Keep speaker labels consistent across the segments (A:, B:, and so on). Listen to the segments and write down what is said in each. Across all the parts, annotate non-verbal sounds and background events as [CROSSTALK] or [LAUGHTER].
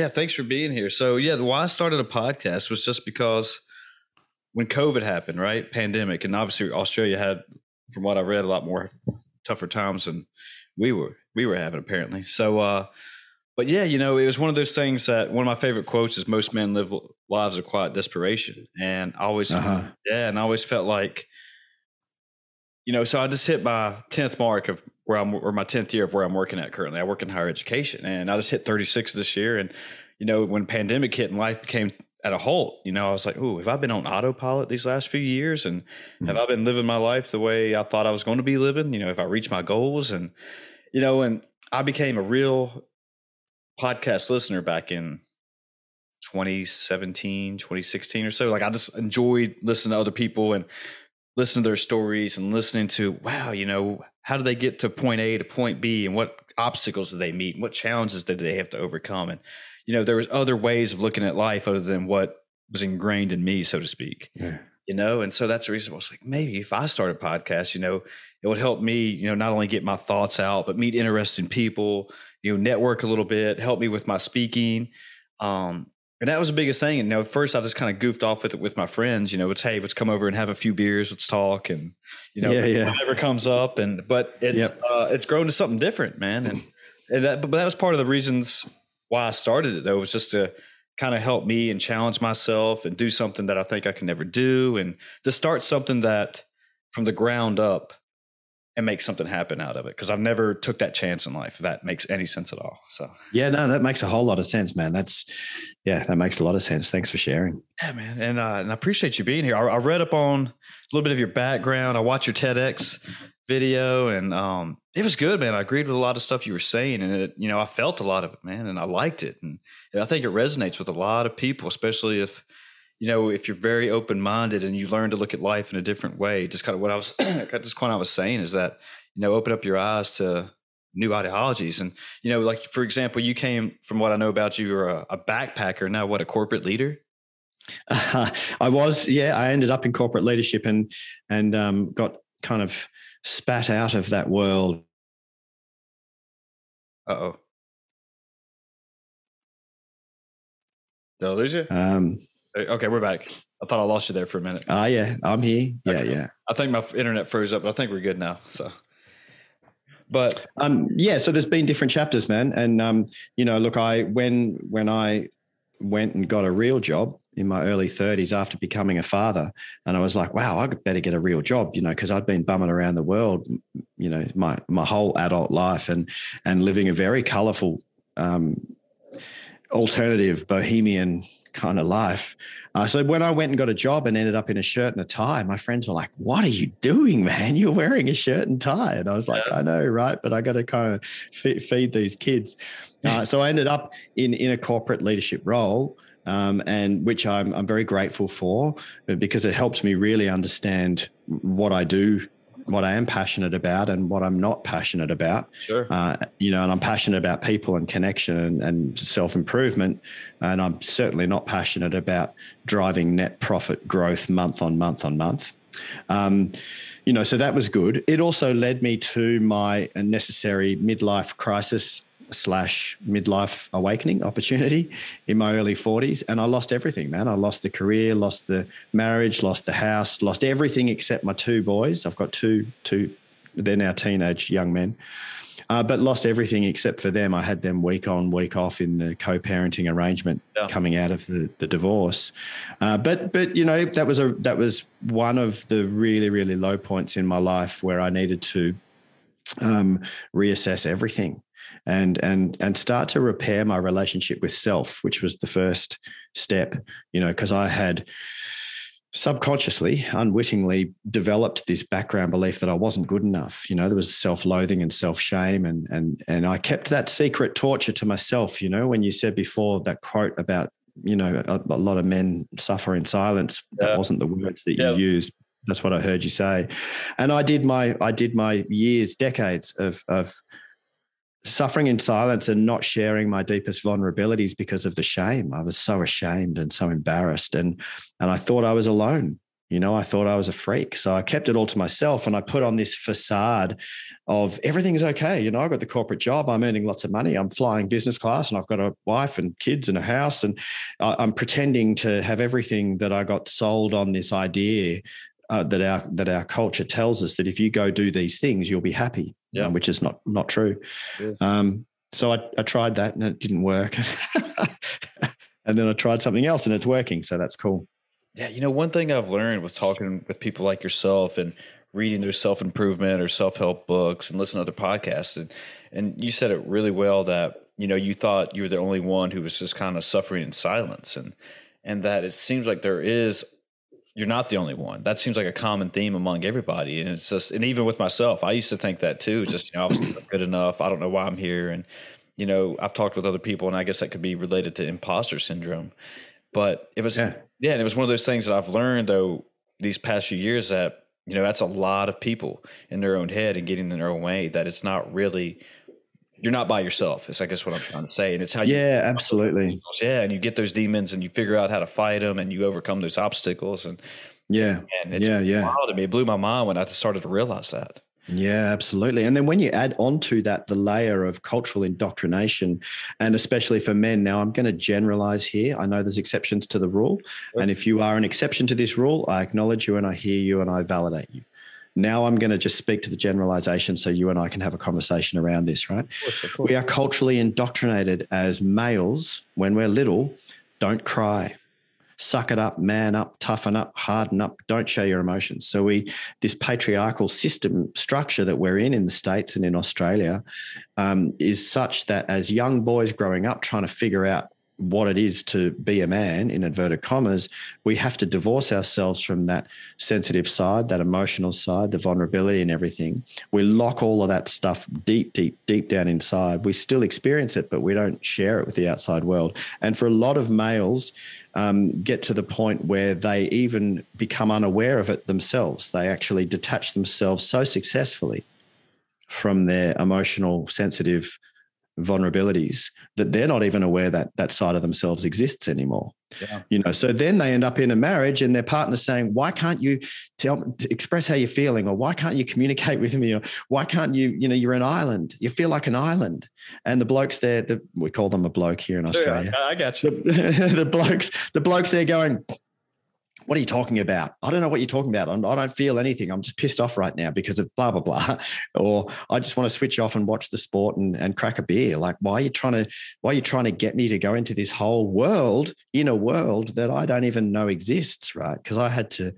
A: Yeah, thanks for being here. So yeah, why I started a podcast was just because when COVID happened, right? Pandemic, and obviously Australia had, from what I read, a lot more tougher times than we were we were having apparently. So uh but yeah, you know, it was one of those things that one of my favorite quotes is most men live lives of quiet desperation. And I always uh-huh. yeah, and I always felt like you know, so I just hit my 10th mark of where I'm or my 10th year of where I'm working at currently. I work in higher education and I just hit 36 this year. And, you know, when pandemic hit and life became at a halt, you know, I was like, oh, have I been on autopilot these last few years? And mm-hmm. have I been living my life the way I thought I was going to be living? You know, if I reach my goals and, you know, and I became a real podcast listener back in 2017, 2016 or so. Like I just enjoyed listening to other people and listening to their stories and listening to, wow, you know, how do they get to point A to point B and what obstacles did they meet and what challenges did they have to overcome? And, you know, there was other ways of looking at life other than what was ingrained in me, so to speak. Yeah. You know, and so that's the reason I was like, maybe if I start a podcast, you know, it would help me, you know, not only get my thoughts out, but meet interesting people, you know, network a little bit, help me with my speaking. Um, and that was the biggest thing. And you know, first I just kind of goofed off with it with my friends. You know, it's hey, let's come over and have a few beers, let's talk, and you know, yeah, yeah. whatever comes up. And but it's yep. uh, it's grown to something different, man. And, and that but that was part of the reasons why I started it though was just to kind of help me and challenge myself and do something that I think I can never do, and to start something that from the ground up and make something happen out of it because I've never took that chance in life. If that makes any sense at all. So
B: yeah, no, that makes a whole lot of sense, man. That's yeah, that makes a lot of sense. Thanks for sharing.
A: Yeah, man, and uh, and I appreciate you being here. I, I, read up on a little bit of your background. I watched your TEDx video, and um, it was good, man. I agreed with a lot of stuff you were saying, and it, you know, I felt a lot of it, man, and I liked it, and I think it resonates with a lot of people, especially if you know, if you're very open minded and you learn to look at life in a different way, just kind of what I was, [CLEARS THROAT] just kind what I was saying is that, you know, open up your eyes to new ideologies. And, you know, like, for example, you came from what I know about you, you're a, a backpacker, now what, a corporate leader?
B: Uh, [LAUGHS] I was, yeah, I ended up in corporate leadership and, and um, got kind of spat out of that world.
A: Uh oh. Did I lose you? Um, Okay, we're back. I thought I lost you there for a minute.
B: Ah, uh, yeah, I'm here. Yeah, okay. yeah.
A: I think my internet froze up, but I think we're good now. So, but
B: um, yeah. So there's been different chapters, man, and um, you know, look, I when when I went and got a real job in my early 30s after becoming a father, and I was like, wow, I better get a real job, you know, because I'd been bumming around the world, you know, my my whole adult life, and and living a very colourful. Um, alternative bohemian kind of life. Uh, so when I went and got a job and ended up in a shirt and a tie, my friends were like, "What are you doing, man? You're wearing a shirt and tie." And I was like, yeah. "I know, right? But I got to kind of feed, feed these kids." Uh, so I ended up in in a corporate leadership role. Um, and which I'm, I'm very grateful for because it helps me really understand what I do what I am passionate about and what I'm not passionate about. Sure. Uh, you know, and I'm passionate about people and connection and, and self improvement. And I'm certainly not passionate about driving net profit growth month on month on month. Um, you know, so that was good. It also led me to my necessary midlife crisis slash midlife awakening opportunity in my early 40s and i lost everything man i lost the career lost the marriage lost the house lost everything except my two boys i've got two two they're now teenage young men uh, but lost everything except for them. I had them week on, week off in the co-parenting arrangement yeah. coming out of the, the divorce. Uh, but but you know that was a that was one of the really really low points in my life where I needed to um, reassess everything and and and start to repair my relationship with self, which was the first step. You know, because I had subconsciously, unwittingly developed this background belief that I wasn't good enough. You know, there was self-loathing and self-shame, and and and I kept that secret torture to myself. You know, when you said before that quote about you know a, a lot of men suffer in silence, yeah. that wasn't the words that yeah. you used. That's what I heard you say, and I did my I did my years, decades of of suffering in silence and not sharing my deepest vulnerabilities because of the shame. I was so ashamed and so embarrassed and and I thought I was alone. You know, I thought I was a freak. So I kept it all to myself and I put on this facade of everything's okay. You know, I've got the corporate job. I'm earning lots of money. I'm flying business class and I've got a wife and kids and a house. And I'm pretending to have everything that I got sold on this idea uh, that our that our culture tells us that if you go do these things, you'll be happy yeah. Um, which is not not true. Yeah. Um, so I, I tried that and it didn't work. [LAUGHS] and then I tried something else and it's working. So that's cool.
A: Yeah, you know, one thing I've learned with talking with people like yourself and reading their self improvement or self help books and listening to other podcasts, and and you said it really well that you know you thought you were the only one who was just kind of suffering in silence, and and that it seems like there is you're not the only one. That seems like a common theme among everybody. And it's just, and even with myself, I used to think that too. Just, you know, I was good enough. I don't know why I'm here. And, you know, I've talked with other people and I guess that could be related to imposter syndrome. But it was, yeah. yeah, and it was one of those things that I've learned though these past few years that, you know, that's a lot of people in their own head and getting in their own way that it's not really you're not by yourself. It's I guess what I'm trying to say, and it's how
B: you yeah, absolutely,
A: yeah, and you get those demons and you figure out how to fight them and you overcome those obstacles and
B: yeah,
A: and it's
B: yeah, yeah.
A: Wild to me. It blew my mind when I started to realize that.
B: Yeah, absolutely. And then when you add onto that the layer of cultural indoctrination, and especially for men, now I'm going to generalize here. I know there's exceptions to the rule. And if you are an exception to this rule, I acknowledge you and I hear you and I validate you. Now I'm going to just speak to the generalization so you and I can have a conversation around this, right? Of course, of course. We are culturally indoctrinated as males when we're little, don't cry. Suck it up, man up, toughen up, harden up, don't show your emotions. So we this patriarchal system structure that we're in in the States and in Australia um, is such that as young boys growing up trying to figure out what it is to be a man in inverted commas we have to divorce ourselves from that sensitive side that emotional side the vulnerability and everything. We lock all of that stuff deep deep deep down inside. We still experience it but we don't share it with the outside world. And for a lot of males um, get to the point where they even become unaware of it themselves. They actually detach themselves so successfully from their emotional sensitive vulnerabilities that they're not even aware that that side of themselves exists anymore. Yeah. you know so then they end up in a marriage and their partner's saying why can't you tell express how you're feeling? Or why can't you communicate with me? Or why can't you you know you're an island. You feel like an island. And the blokes there the, we call them a bloke here in australia.
A: Yeah, i got you.
B: The, [LAUGHS] the blokes the blokes they're going what are you talking about? I don't know what you're talking about. I don't feel anything. I'm just pissed off right now because of blah, blah, blah. [LAUGHS] Or I just want to switch off and watch the sport and, and crack a beer. Like, why are you trying to, why are you trying to get me to go into this whole world, in a world that I don't even know exists? Right. Because I had to,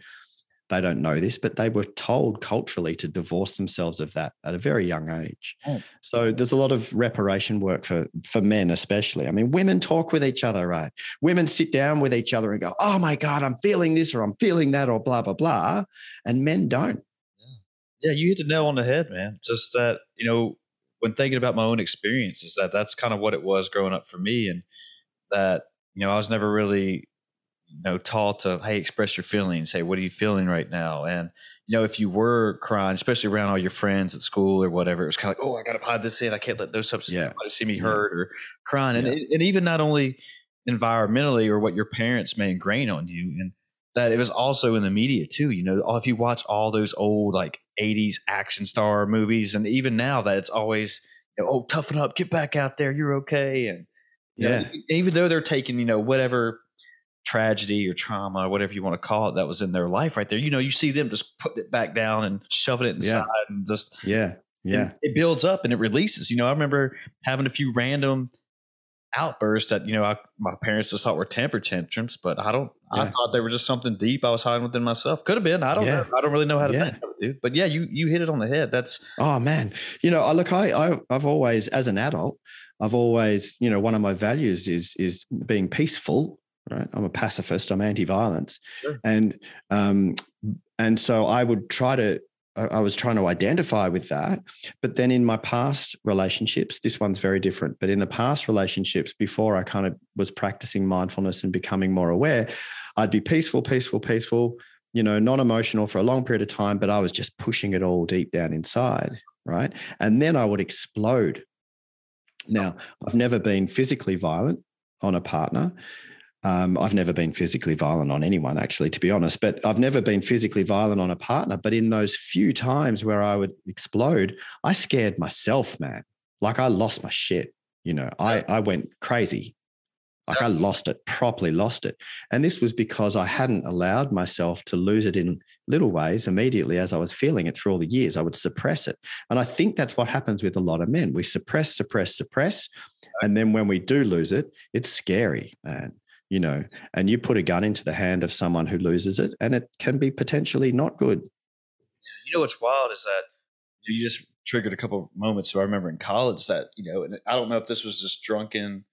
B: they don't know this, but they were told culturally to divorce themselves of that at a very young age. Oh. So there's a lot of reparation work for for men, especially. I mean, women talk with each other, right? Women sit down with each other and go, "Oh my God, I'm feeling this or I'm feeling that or blah blah blah," and men don't.
A: Yeah, yeah you hit the nail on the head, man. Just that you know, when thinking about my own experiences, that that's kind of what it was growing up for me, and that you know, I was never really you know taught to hey express your feelings. Hey what are you feeling right now? And you know if you were crying especially around all your friends at school or whatever it was kind of like oh i gotta hide this in. I can't let those subs yeah. see me hurt or crying. And, yeah. and even not only environmentally or what your parents may ingrain on you and that it was also in the media too you know oh, if you watch all those old like 80s action star movies and even now that it's always you know, oh, toughen up, get back out there, you're okay. And
B: yeah,
A: know, even though they're taking, you know, whatever tragedy or trauma or whatever you want to call it that was in their life right there, you know, you see them just putting it back down and shoving it inside
B: yeah.
A: and just
B: yeah, yeah,
A: it builds up and it releases. You know, I remember having a few random outbursts that you know I, my parents just thought were temper tantrums, but I don't. Yeah. I thought they were just something deep I was hiding within myself. Could have been. I don't yeah. know. I don't really know how to yeah. think dude. But yeah, you you hit it on the head. That's
B: oh man. You know, I look. I, I I've always, as an adult, I've always, you know, one of my values is is being peaceful. Right. I'm a pacifist. I'm anti-violence, sure. and um, and so I would try to I was trying to identify with that. But then in my past relationships, this one's very different. But in the past relationships, before I kind of was practicing mindfulness and becoming more aware, I'd be peaceful, peaceful, peaceful, you know, non emotional for a long period of time, but I was just pushing it all deep down inside. Right. And then I would explode. Now, I've never been physically violent on a partner. Um, I've never been physically violent on anyone, actually, to be honest, but I've never been physically violent on a partner. But in those few times where I would explode, I scared myself, man. Like I lost my shit. You know, I, I went crazy. Like I lost it, properly lost it. And this was because I hadn't allowed myself to lose it in little ways immediately as I was feeling it through all the years. I would suppress it. And I think that's what happens with a lot of men. We suppress, suppress, suppress. And then when we do lose it, it's scary, man you know, and you put a gun into the hand of someone who loses it, and it can be potentially not good.
A: You know what's wild is that you just triggered a couple moments. So I remember in college that you know, and I don't know if this was just drunken,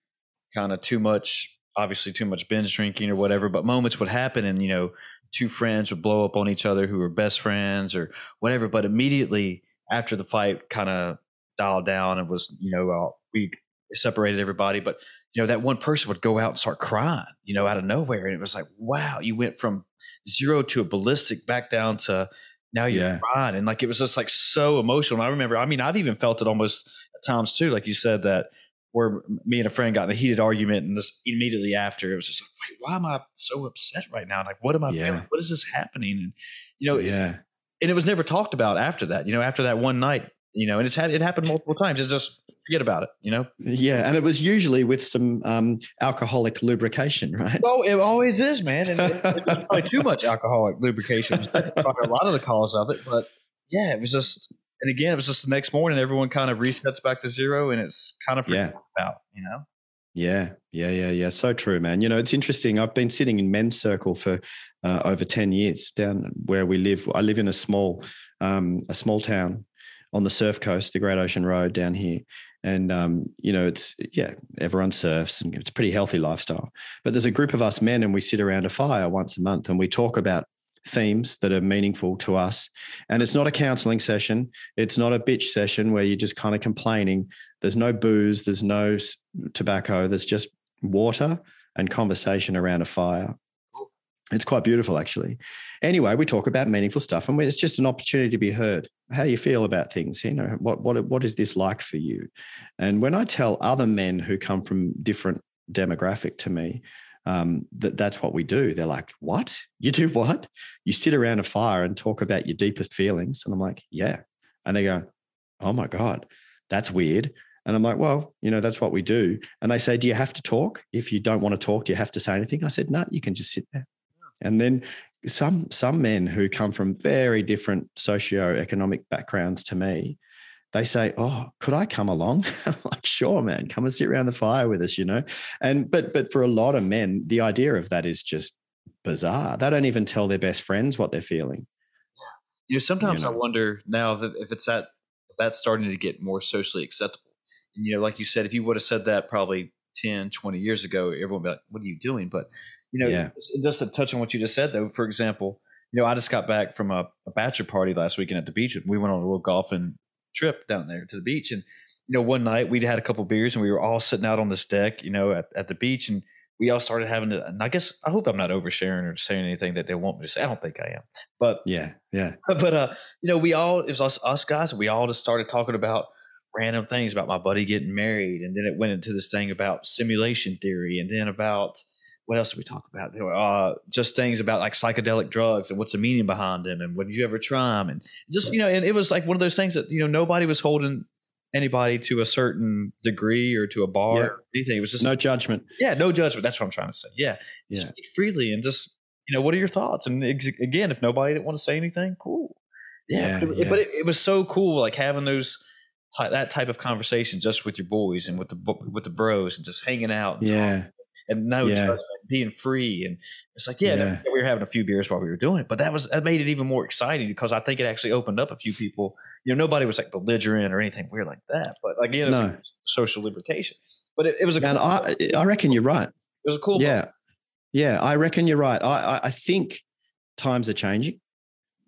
A: kind of too much, obviously too much binge drinking or whatever, but moments would happen, and you know, two friends would blow up on each other who were best friends or whatever. But immediately after the fight, kind of dialed down and was you know, we separated everybody, but you know, that one person would go out and start crying, you know, out of nowhere. And it was like, wow, you went from zero to a ballistic back down to now you're yeah. crying. And like, it was just like so emotional. And I remember, I mean, I've even felt it almost at times too, like you said, that where me and a friend got in a heated argument and just immediately after it was just like, wait, why am I so upset right now? Like, what am I yeah. feeling? What is this happening? And, you know,
B: yeah.
A: And it was never talked about after that, you know, after that one night, you know, and it's had, it happened multiple times. It's just, forget about it, you know?
B: Yeah. And it was usually with some um, alcoholic lubrication, right?
A: Oh, it always is, man. And it, it's probably too much alcoholic lubrication. a lot of the cause of it. But yeah, it was just, and again, it was just the next morning, everyone kind of resets back to zero and it's kind of
B: yeah.
A: out, you know?
B: Yeah, yeah, yeah, yeah. So true, man. You know, it's interesting. I've been sitting in men's circle for uh, over ten years down where we live. I live in a small, um, a small town on the surf coast, the Great Ocean Road down here, and um, you know it's yeah everyone surfs and it's a pretty healthy lifestyle. But there's a group of us men and we sit around a fire once a month and we talk about themes that are meaningful to us. And it's not a counseling session. It's not a bitch session where you're just kind of complaining. There's no booze. There's no tobacco. There's just water and conversation around a fire it's quite beautiful, actually. Anyway, we talk about meaningful stuff, and it's just an opportunity to be heard. How you feel about things, you know, what what what is this like for you? And when I tell other men who come from different demographic to me um, that that's what we do, they're like, "What? You do what? You sit around a fire and talk about your deepest feelings?" And I'm like, "Yeah," and they go, "Oh my god, that's weird." And I'm like, well, you know, that's what we do. And they say, do you have to talk? If you don't want to talk, do you have to say anything? I said, no, you can just sit there. And then some some men who come from very different socio-economic backgrounds to me, they say, "Oh, could I come along?" [LAUGHS] I'm like, "Sure, man, come and sit around the fire with us," you know. And but but for a lot of men, the idea of that is just bizarre. They don't even tell their best friends what they're feeling.
A: You know, sometimes you know? I wonder now that if it's that that's starting to get more socially acceptable. And you know, like you said, if you would have said that probably 10, 20 years ago, everyone would be like, "What are you doing?" But you know, yeah. just to touch on what you just said, though, for example, you know, I just got back from a, a bachelor party last weekend at the beach. We went on a little golfing trip down there to the beach. And, you know, one night we'd had a couple beers and we were all sitting out on this deck, you know, at, at the beach. And we all started having to, and I guess, I hope I'm not oversharing or saying anything that they want me to say. I don't think I am. But
B: yeah, yeah. [LAUGHS]
A: But, uh, you know, we all, it was us, us guys, we all just started talking about, random things about my buddy getting married and then it went into this thing about simulation theory and then about what else did we talk about? There were uh, just things about like psychedelic drugs and what's the meaning behind them and would you ever try them and just you know and it was like one of those things that you know nobody was holding anybody to a certain degree or to a bar
B: Yeah.
A: or anything. It was just
B: no judgment.
A: yeah, no judgment. That's what I'm trying to say. Yeah,
B: Yeah.
A: speak freely and just you know, what are your thoughts? And ex- again, if nobody didn't want to say anything, cool. Yeah,
B: Yeah,
A: but, it, but it, it was so cool, like having those ty- that type of conversation just with your boys and with the with the bros and just hanging out. And
B: Yeah.
A: and no
B: Yeah.
A: judgment, being free, and it's like yeah,
B: Yeah.
A: we were having a few beers while we were doing it, but that was that made it even more exciting because I think it actually opened up a few people. You know, nobody was like belligerent or anything weird like that, but again, it's
B: No.
A: like social lubrication. But it, it was a
B: And
A: cool,
B: I, I reckon you're right.
A: it was a cool.
B: Yeah. Yeah. I reckon you're right. I, I, I think times are changing,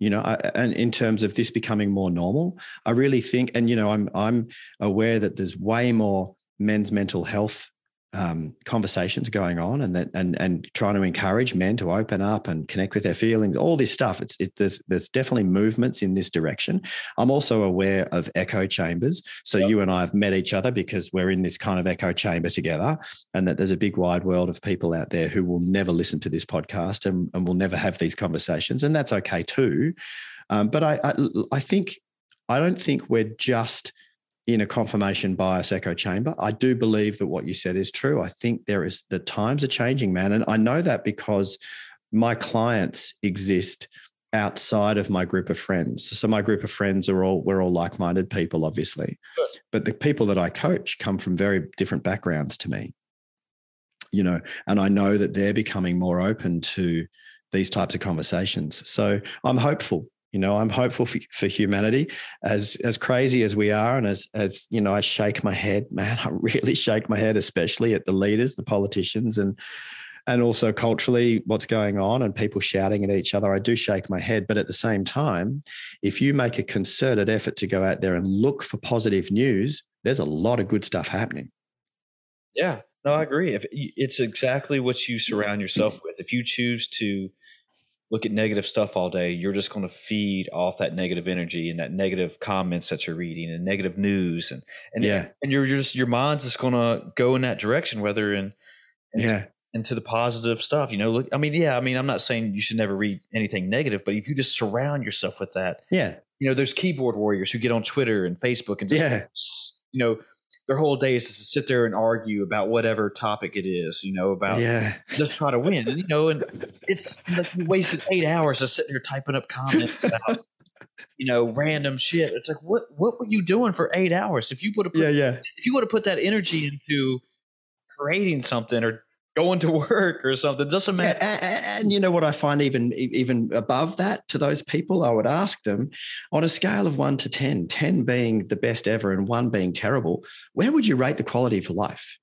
B: you know, I, and in terms of this becoming more normal, I really think, and, you know, I'm, I'm aware that there's way more men's mental health um, conversations going on and that and and trying to encourage men to open up and connect with their feelings all this stuff. It's it, there's there's definitely movements in this direction. I'm also aware of echo chambers. So
A: Yep.
B: you and i have met each other because we're in this kind of echo chamber together and that there's a big wide world of people out there who will never listen to this podcast and, and will never have these conversations. And that's okay too. Um, but I, I i think i don't think we're just in a confirmation bias echo chamber. I do believe that what you said is true. I think there is the times are changing, man. And I know that because my clients exist outside of my group of friends. So my group of friends are all we're all like-minded people, obviously.
A: Sure.
B: But the people that I coach come from very different backgrounds to me. You know, and I know that they're becoming more open to these types of conversations. So I'm hopeful you know i'm hopeful for, for humanity as as crazy as we are and as as you know i shake my head man i really shake my head especially at the leaders the politicians and and also culturally what's going on and people shouting at each other i do shake my head but at the same time if you make a concerted effort to go out there and look for positive news there's a lot of good stuff happening
A: Yeah, no, I agree. If it's exactly what you surround yourself with. If you choose to look at negative stuff all day, you're just going to feed off that negative energy and that negative comments that you're reading and negative news and and
B: Yeah.
A: and you're, you're just your mind's just going to go in that direction, whether in into,
B: yeah
A: into the positive stuff. You know, look, I mean, yeah, I mean, I'm not saying you should never read anything negative, but if you just surround yourself with that,
B: yeah
A: you know, there's keyboard warriors who get on Twitter and Facebook and just,
B: Yeah.
A: you know, their whole day is to sit there and argue about whatever topic it is, you know, about
B: yeah
A: just try to win, and, you know, and it's like you wasted eight hours just sitting there typing up comments about, you know, random shit. It's like, what, what were you doing for eight hours? If you would have, put,
B: yeah yeah
A: if you would have put that energy into creating something or going to work or something, doesn't matter.
B: a- a- and, you know what I find even even above that to those people, I would ask them on a scale of one to 10, 10 being the best ever and one being terrible, where would you rate the quality for life?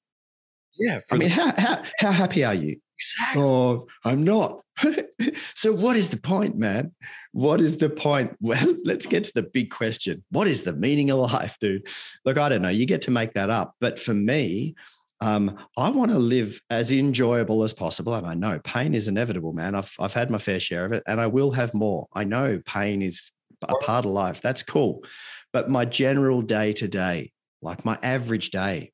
A: Yeah,
B: I
A: the-
B: mean, how, how, how happy are you?
A: exactly.
B: Oh, I'm not. [LAUGHS] so, what is the point, man? What is the point? [LAUGHS] Well, let's get to the big question. What is the meaning of life, dude? Look, I don't know. You get to make that up. But for me, um, I want to live as enjoyable as possible. And I know pain is inevitable, man. I've, I've had my fair share of it and I will have more. I know pain is a part of life. That's cool. But my general day to day, like my average day,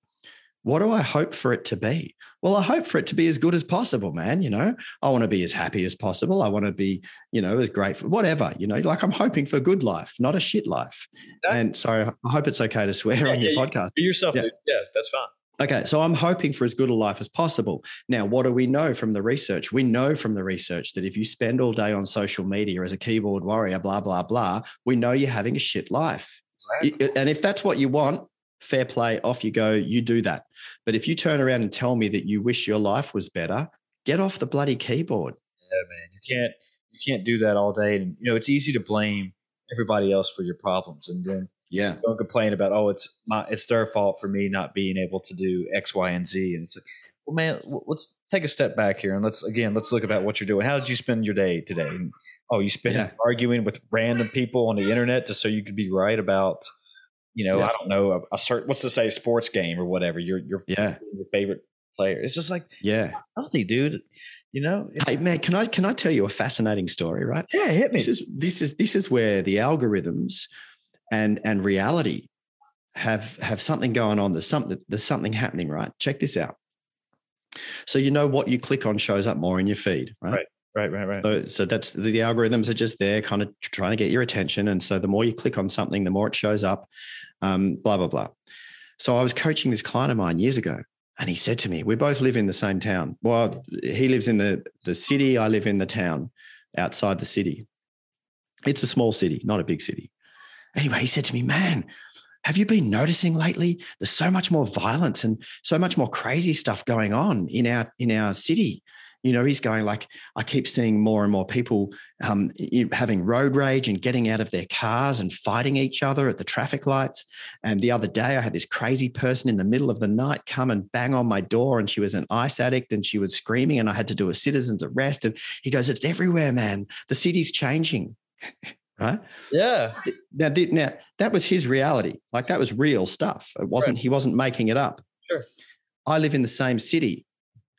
B: what do I hope for it to be? Well, I hope for it to be as good as possible, man. You know, I want to be as happy as possible. I want to be, you know, as grateful, whatever, you know, like I'm hoping for a good life, not a shit life.
A: That-
B: and so I hope it's okay to swear
A: Yeah,
B: on your
A: yeah,
B: podcast.
A: Be yourself,
B: Yeah.
A: dude. Yeah, that's fine.
B: Okay, so I'm hoping for as good a life as possible. Now, what do we know from the research? We know from the research that if you spend all day on social media as a keyboard warrior, blah, blah, blah, we know you're having a shit life.
A: Exactly.
B: And if that's what you want, fair play, off you go, you do that. But if you turn around and tell me that you wish your life was better, get off the bloody keyboard.
A: Yeah, man. You can't you can't do that all day. And you know, it's easy to blame everybody else for your problems and then
B: Yeah.
A: don't complain about, oh, it's my it's their fault for me not being able to do X, Y, and Z. And it's like, well, man, let's take a step back here and let's again let's look about what you're doing. How did you spend your day today? And, oh, you spent
B: Yeah.
A: arguing with random people on the internet just so you could be right about, you know,
B: Yeah.
A: I don't know, a, a certain what's to say sports game or whatever. Your your
B: Yeah.
A: your favorite player. It's just like
B: Yeah.
A: healthy, dude. You know, it's,
B: Hey man, can I can I tell you a fascinating story, right?
A: yeah, hit me.
B: This is this is this is where the algorithms and and reality have have something going on. There's something there's something happening, right? Check this out. So you know what you click on shows up more in your feed, right?
A: Right. Right, right, right.
B: So, so that's the, the algorithms are just there, kind of trying to get your attention. And so the more you click on something, the more it shows up. Um, blah blah blah. So I was coaching this client of mine years ago, and he said to me, "We both live in the same town. Well, he lives in the the city. I live in the town outside the city. It's a small city, not a big city." Anyway, he said to me, "Man." Have you been noticing lately? There's so much more violence and so much more crazy stuff going on in our in our city you know he's going like i keep seeing more and more people um, having road rage and getting out of their cars and fighting each other at the traffic lights and the other day i had this crazy person in the middle of the night come and bang on my door and she was an ice addict and she was screaming and i had to do a citizen's arrest and he goes it's everywhere man the city's changing [LAUGHS] right
A: yeah
B: now, now that was his reality like that was real stuff it wasn't right. he wasn't making it up
A: sure
B: i live in the same city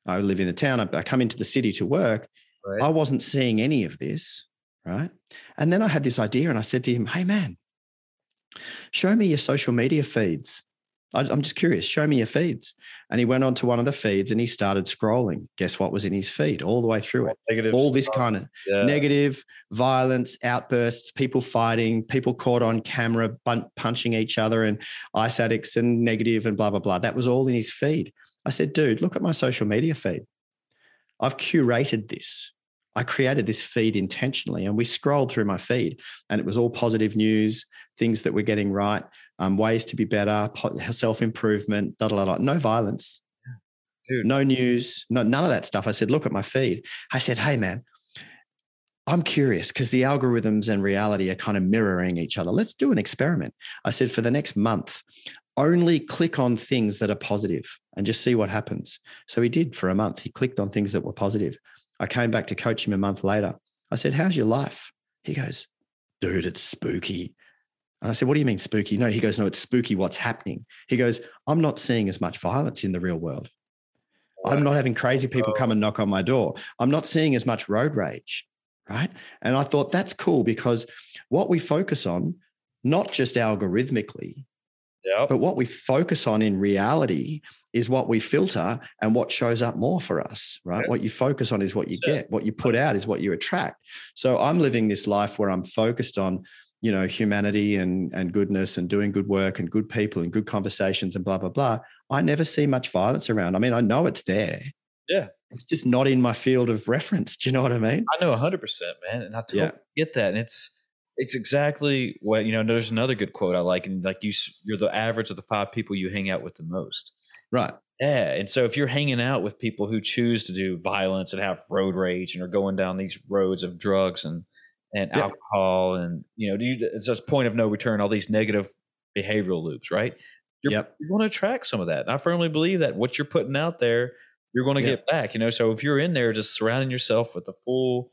B: I live in the town. I, come into the city to work. Right. I wasn't seeing any of this. Right. And then I had this idea and I said to him, Hey, man, show me your social media feeds. I'm just curious. Show me your feeds. And he went on to one of the feeds and he started scrolling. Guess what was in his feed all the way through it? Negative all this stuff. kind of yeah. negative violence, outbursts, people fighting, people caught on camera punching each other, and ice addicts and negative and blah, blah, blah. That was all in his feed. I said, dude, look at my social media feed. I've curated this. I created this feed intentionally and we scrolled through my feed and it was all positive news, things that we're getting right, um, ways to be better, self improvement, da, da, da, no violence, Dude. no news, no, none of that stuff. I said, look at my feed. I said, hey, man, I'm curious because the algorithms and reality are kind of mirroring each other. Let's do an experiment. I said, for the next month, only click on things that are positive and just see what happens. So he did for a month. He clicked on things that were positive. I came back to coach him a month later. I said, How's your life? He goes, Dude, it's spooky. And I said, What do you mean spooky? No, he goes, No, it's spooky what's happening. He goes, I'm not seeing as much violence in the real world. I'm not having crazy people come and knock on my door. I'm not seeing as much road rage. Right. And I thought that's cool because what we focus on, not just algorithmically,
A: Yep.
B: But what we focus on in reality is what we filter and what shows up more for us, right? What you focus on is what you get. What you put out is what you attract. So I'm living this life where I'm focused on, you know, humanity and and goodness and doing good work and good people and good conversations and blah blah blah. I never see much violence around. I mean, I know it's there.
A: Yeah.
B: It's just not in my field of reference. Do you know what I mean?
A: I know 100%, man. And I totally yeah. get that. And it's it's exactly what you know. There's another good quote I like, and like you, you're the average of the five people you hang out with the most.
B: Right.
A: Yeah. And so if you're hanging out with people who choose to do violence and have road rage and are going down these roads of drugs and and alcohol and you know, you, it's just point of no return. All these negative behavioral loops, right? You're,
B: yep.
A: you're going to attract some of that. And I firmly believe that what you're putting out there, you're going to yep. get back. You know, so if you're in there just surrounding yourself with the full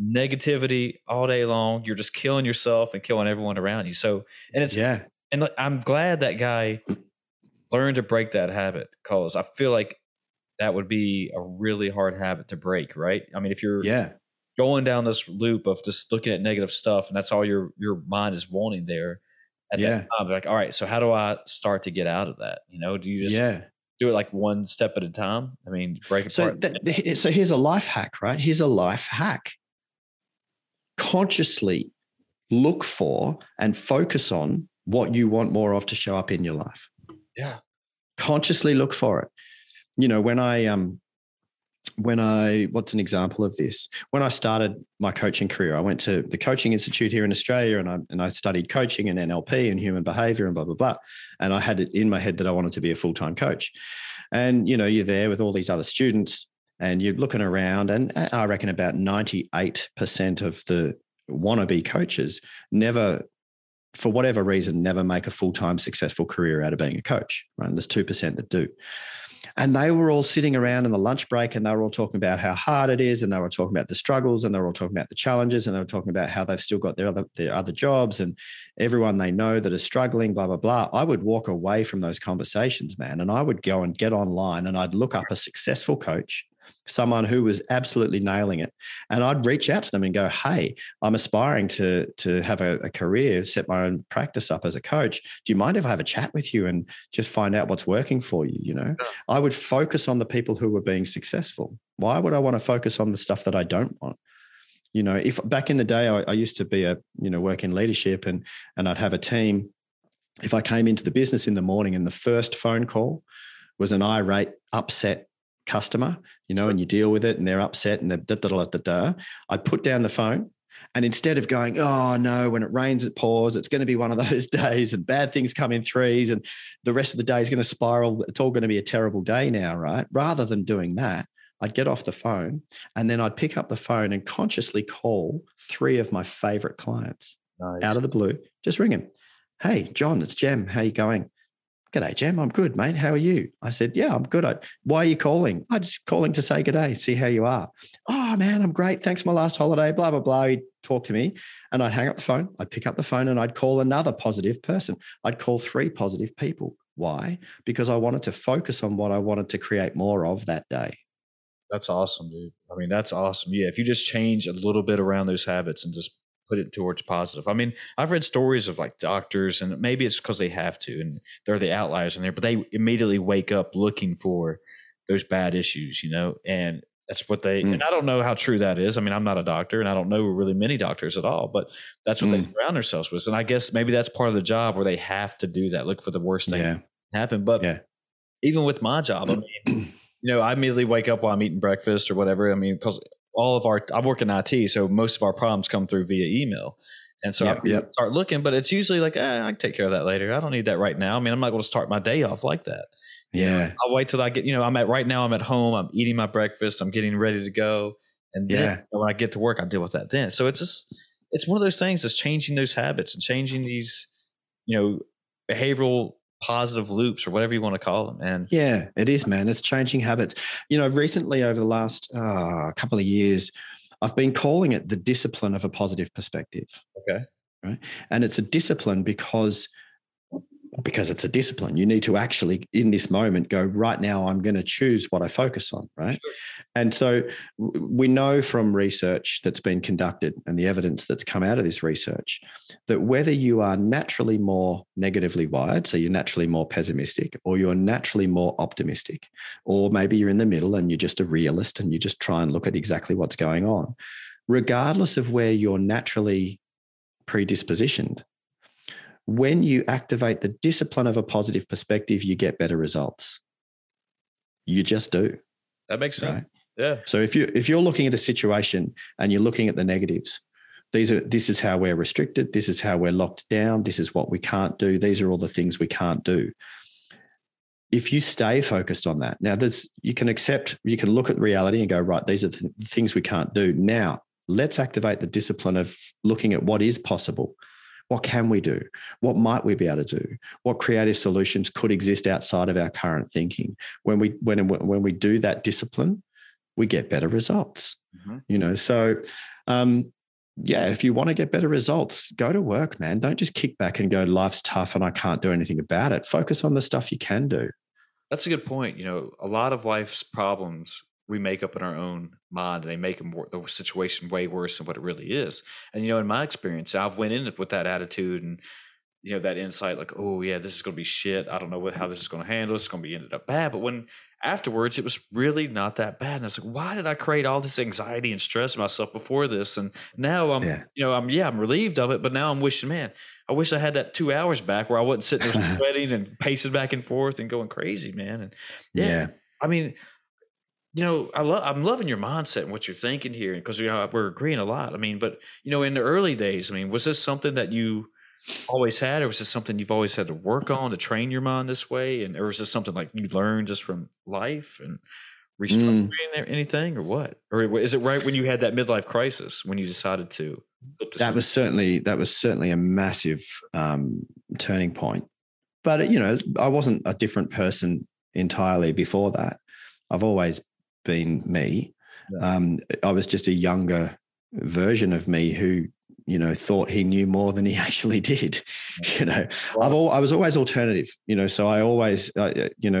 A: negativity all day long. You're just killing yourself and killing everyone around you. So, and it's,
B: yeah.
A: And I'm glad that guy learned to break that habit because I feel like that would be a really hard habit to break, right? I mean, if you're,
B: yeah,
A: going down this loop of just looking at negative stuff and that's all your your mind is wanting there at yeah. that time like all right so how do i start to get out of that you know do you just
B: yeah
A: do it like one step at a time i mean break it
B: so so here's a life hack right here's a life hack consciously look for and focus on what you want more of to show up in your life.
A: Yeah.
B: Consciously look for it. You know, when I um when I what's an example of this? When I started my coaching career, I went to the coaching institute here in Australia and I and I studied coaching and NLP and human behavior and blah blah blah. And I had it in my head that I wanted to be a full-time coach. And you know, you're there with all these other students and you're looking around, and I reckon about 98% of the wannabe coaches never, for whatever reason, never make a full time successful career out of being a coach. Right? And there's 2% that do. And they were all sitting around in the lunch break and they were all talking about how hard it is. And they were talking about the struggles and they were all talking about the challenges and they were talking about how they've still got their other, their other jobs and everyone they know that is struggling, blah, blah, blah. I would walk away from those conversations, man. And I would go and get online and I'd look up a successful coach someone who was absolutely nailing it. And I'd reach out to them and go, Hey, I'm aspiring to, to have a, a career, set my own practice up as a coach. Do you mind if I have a chat with you and just find out what's working for you? You know, yeah. I would focus on the people who were being successful. Why would I want to focus on the stuff that I don't want? You know, if back in the day I, I used to be a, you know, work in leadership and and I'd have a team. If I came into the business in the morning and the first phone call was an irate, upset customer, you know, and you deal with it and they're upset and da, da, da, da, da, I'd put down the phone and instead of going, oh no, when it rains, it pours, it's going to be one of [LAUGHS] those days and bad things come in threes and the rest of the day is going to spiral. It's all going to be a terrible day now, right? Rather than doing that, I'd get off the phone and then I'd pick up the phone and consciously call three of my favorite clients nice. out of the blue. Just ring them. Hey, John, it's Jem. How you going? G'day, Jem. I'm good, mate. How are you? I said, Yeah, I'm good. I, why are you calling? I'm just calling to say good day, see how you are. Oh, man, I'm great. Thanks for my last holiday, blah, blah, blah. He'd talk to me and I'd hang up the phone. I'd pick up the phone and I'd call another positive person. I'd call three positive people. Why? Because I wanted to focus on what I wanted to create more of that day.
A: That's awesome, dude. I mean, that's awesome. Yeah. If you just change a little bit around those habits and just put it towards positive. I mean, I've read stories of like doctors, and maybe it's because they have to, and they're the outliers in there, but they immediately wake up looking for those bad issues, you know, and that's what they. Mm. And I don't know how true that is. I mean, I'm not a doctor, and I don't know really many doctors at all, but that's what mm. they surround themselves with. And I guess maybe that's part of the job where they have to do that, look for the worst thing yeah. happen. But yeah. even with my job, I mean. [CLEARS THROAT] you know, I immediately wake up while I'm eating breakfast or whatever. I mean, because all of our I work in IT, so most of our problems come through via email. And so yep, I yep. start looking, but it's usually like, eh, I can take care of that later. I don't need that right now. I mean, I'm not going to start my day off like that.
B: Yeah.
A: I'll wait till I get, you know, I'm at right now, I'm at home, I'm eating my breakfast, I'm getting ready to go. And then yeah. when I get to work, I deal with that then. So it's just, it's one of those things that's changing those habits and changing these, you know, behavioral positive loops or whatever you want to call them. And
B: yeah, it is, man. It's changing habits. You know, recently over the last uh, couple of years, I've been calling it the discipline of a positive perspective.
A: Okay.
B: Right. And it's a discipline because because it's a discipline. You need to actually, in this moment, go right now. I'm going to choose what I focus on, right? Sure. And so we know from research that's been conducted and the evidence that's come out of this research that whether you are naturally more negatively wired, so you're naturally more pessimistic, or you're naturally more optimistic, or maybe you're in the middle and you're just a realist and you just try and look at exactly what's going on, regardless of where you're naturally predispositioned when you activate the discipline of a positive perspective, you get better results. You just do.
A: That makes sense. Right? Yeah.
B: So if you if you're looking at a situation and you're looking at the negatives, these are this is how we're restricted, this is how we're locked down, this is what we can't do, these are all the things we can't do. If you stay focused on that, now there's you can accept, you can look at reality and go, right, these are the things we can't do. Now let's activate the discipline of looking at what is possible what can we do? What might we be able to do? What creative solutions could exist outside of our current thinking? When we when when we do that discipline, we get better results. Mm-hmm. You know, so um, yeah, if you want to get better results, go to work, man. Don't just kick back and go, life's tough and I can't do anything about it. Focus on the stuff you can do.
A: That's a good point. You know, a lot of life's problems we make up in our own mind and they make them, the situation way worse than what it really is. And you know, in my experience, I've went in with that attitude and you know that insight, like, oh yeah, this is going to be shit. I don't know what, how this is going to handle. It's going to be ended up bad. But when afterwards, it was really not that bad. And I was like, why did I create all this anxiety and stress myself before this? And now I'm, yeah. you know, I'm yeah, I'm relieved of it. But now I'm wishing, man, I wish I had that two hours back where I wasn't sitting there [LAUGHS] sweating and pacing back and forth and going crazy, man. And yeah, yeah. I mean, you know, I love I'm loving your mindset and what you're thinking here because you know, we're agreeing a lot. I mean, but you know, in the early days, I mean, was this something that you always had, or was this something you've always had to work on to train your mind this way, and or was this something like you learned just from life and restructuring mm. anything, or what? Or is it right when you had that midlife crisis when you decided to?
B: to that was certainly that was certainly a massive um, turning point. But you know, I wasn't a different person entirely before that. I've always been me. Yeah. Um, I was just a younger version of me who, you know, thought he knew more than he [LAUGHS] actually did. You know, I've all, I was always alternative. You know, so I always, uh, you know.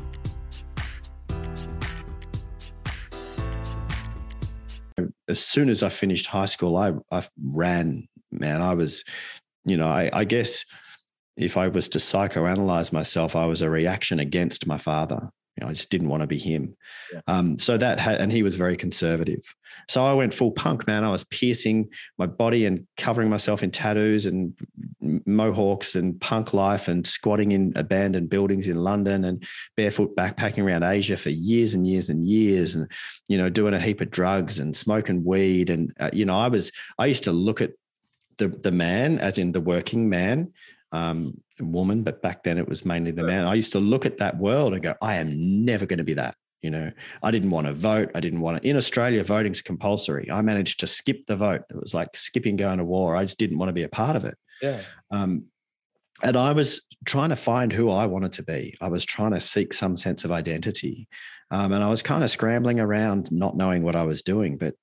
B: As soon as I finished high school, I, I ran, man. I was, you know, I, I guess if I was to psychoanalyze myself, I was a reaction against my father. You know, I just didn't want to be him. Yeah. Um, so that had, and he was very conservative. So I went full punk, man. I was piercing my body and covering myself in tattoos and mohawks and punk life and squatting in abandoned buildings in London and barefoot backpacking around Asia for years and years and years and, you know, doing a heap of drugs and smoking weed. And, uh, you know, I was, I used to look at the, the man, as in the working man, um, woman, but back then it was mainly the man. I used to look at that world and go, I am never going to be that. You know, I didn't want to vote. I didn't want to. In Australia, voting's compulsory. I managed to skip the vote. It was like skipping going to war. I just didn't want to be a part of it.
A: Yeah.
B: Um, and I was trying to find who I wanted to be. I was trying to seek some sense of identity. Um, and I was kind of scrambling around, not knowing what I was doing. But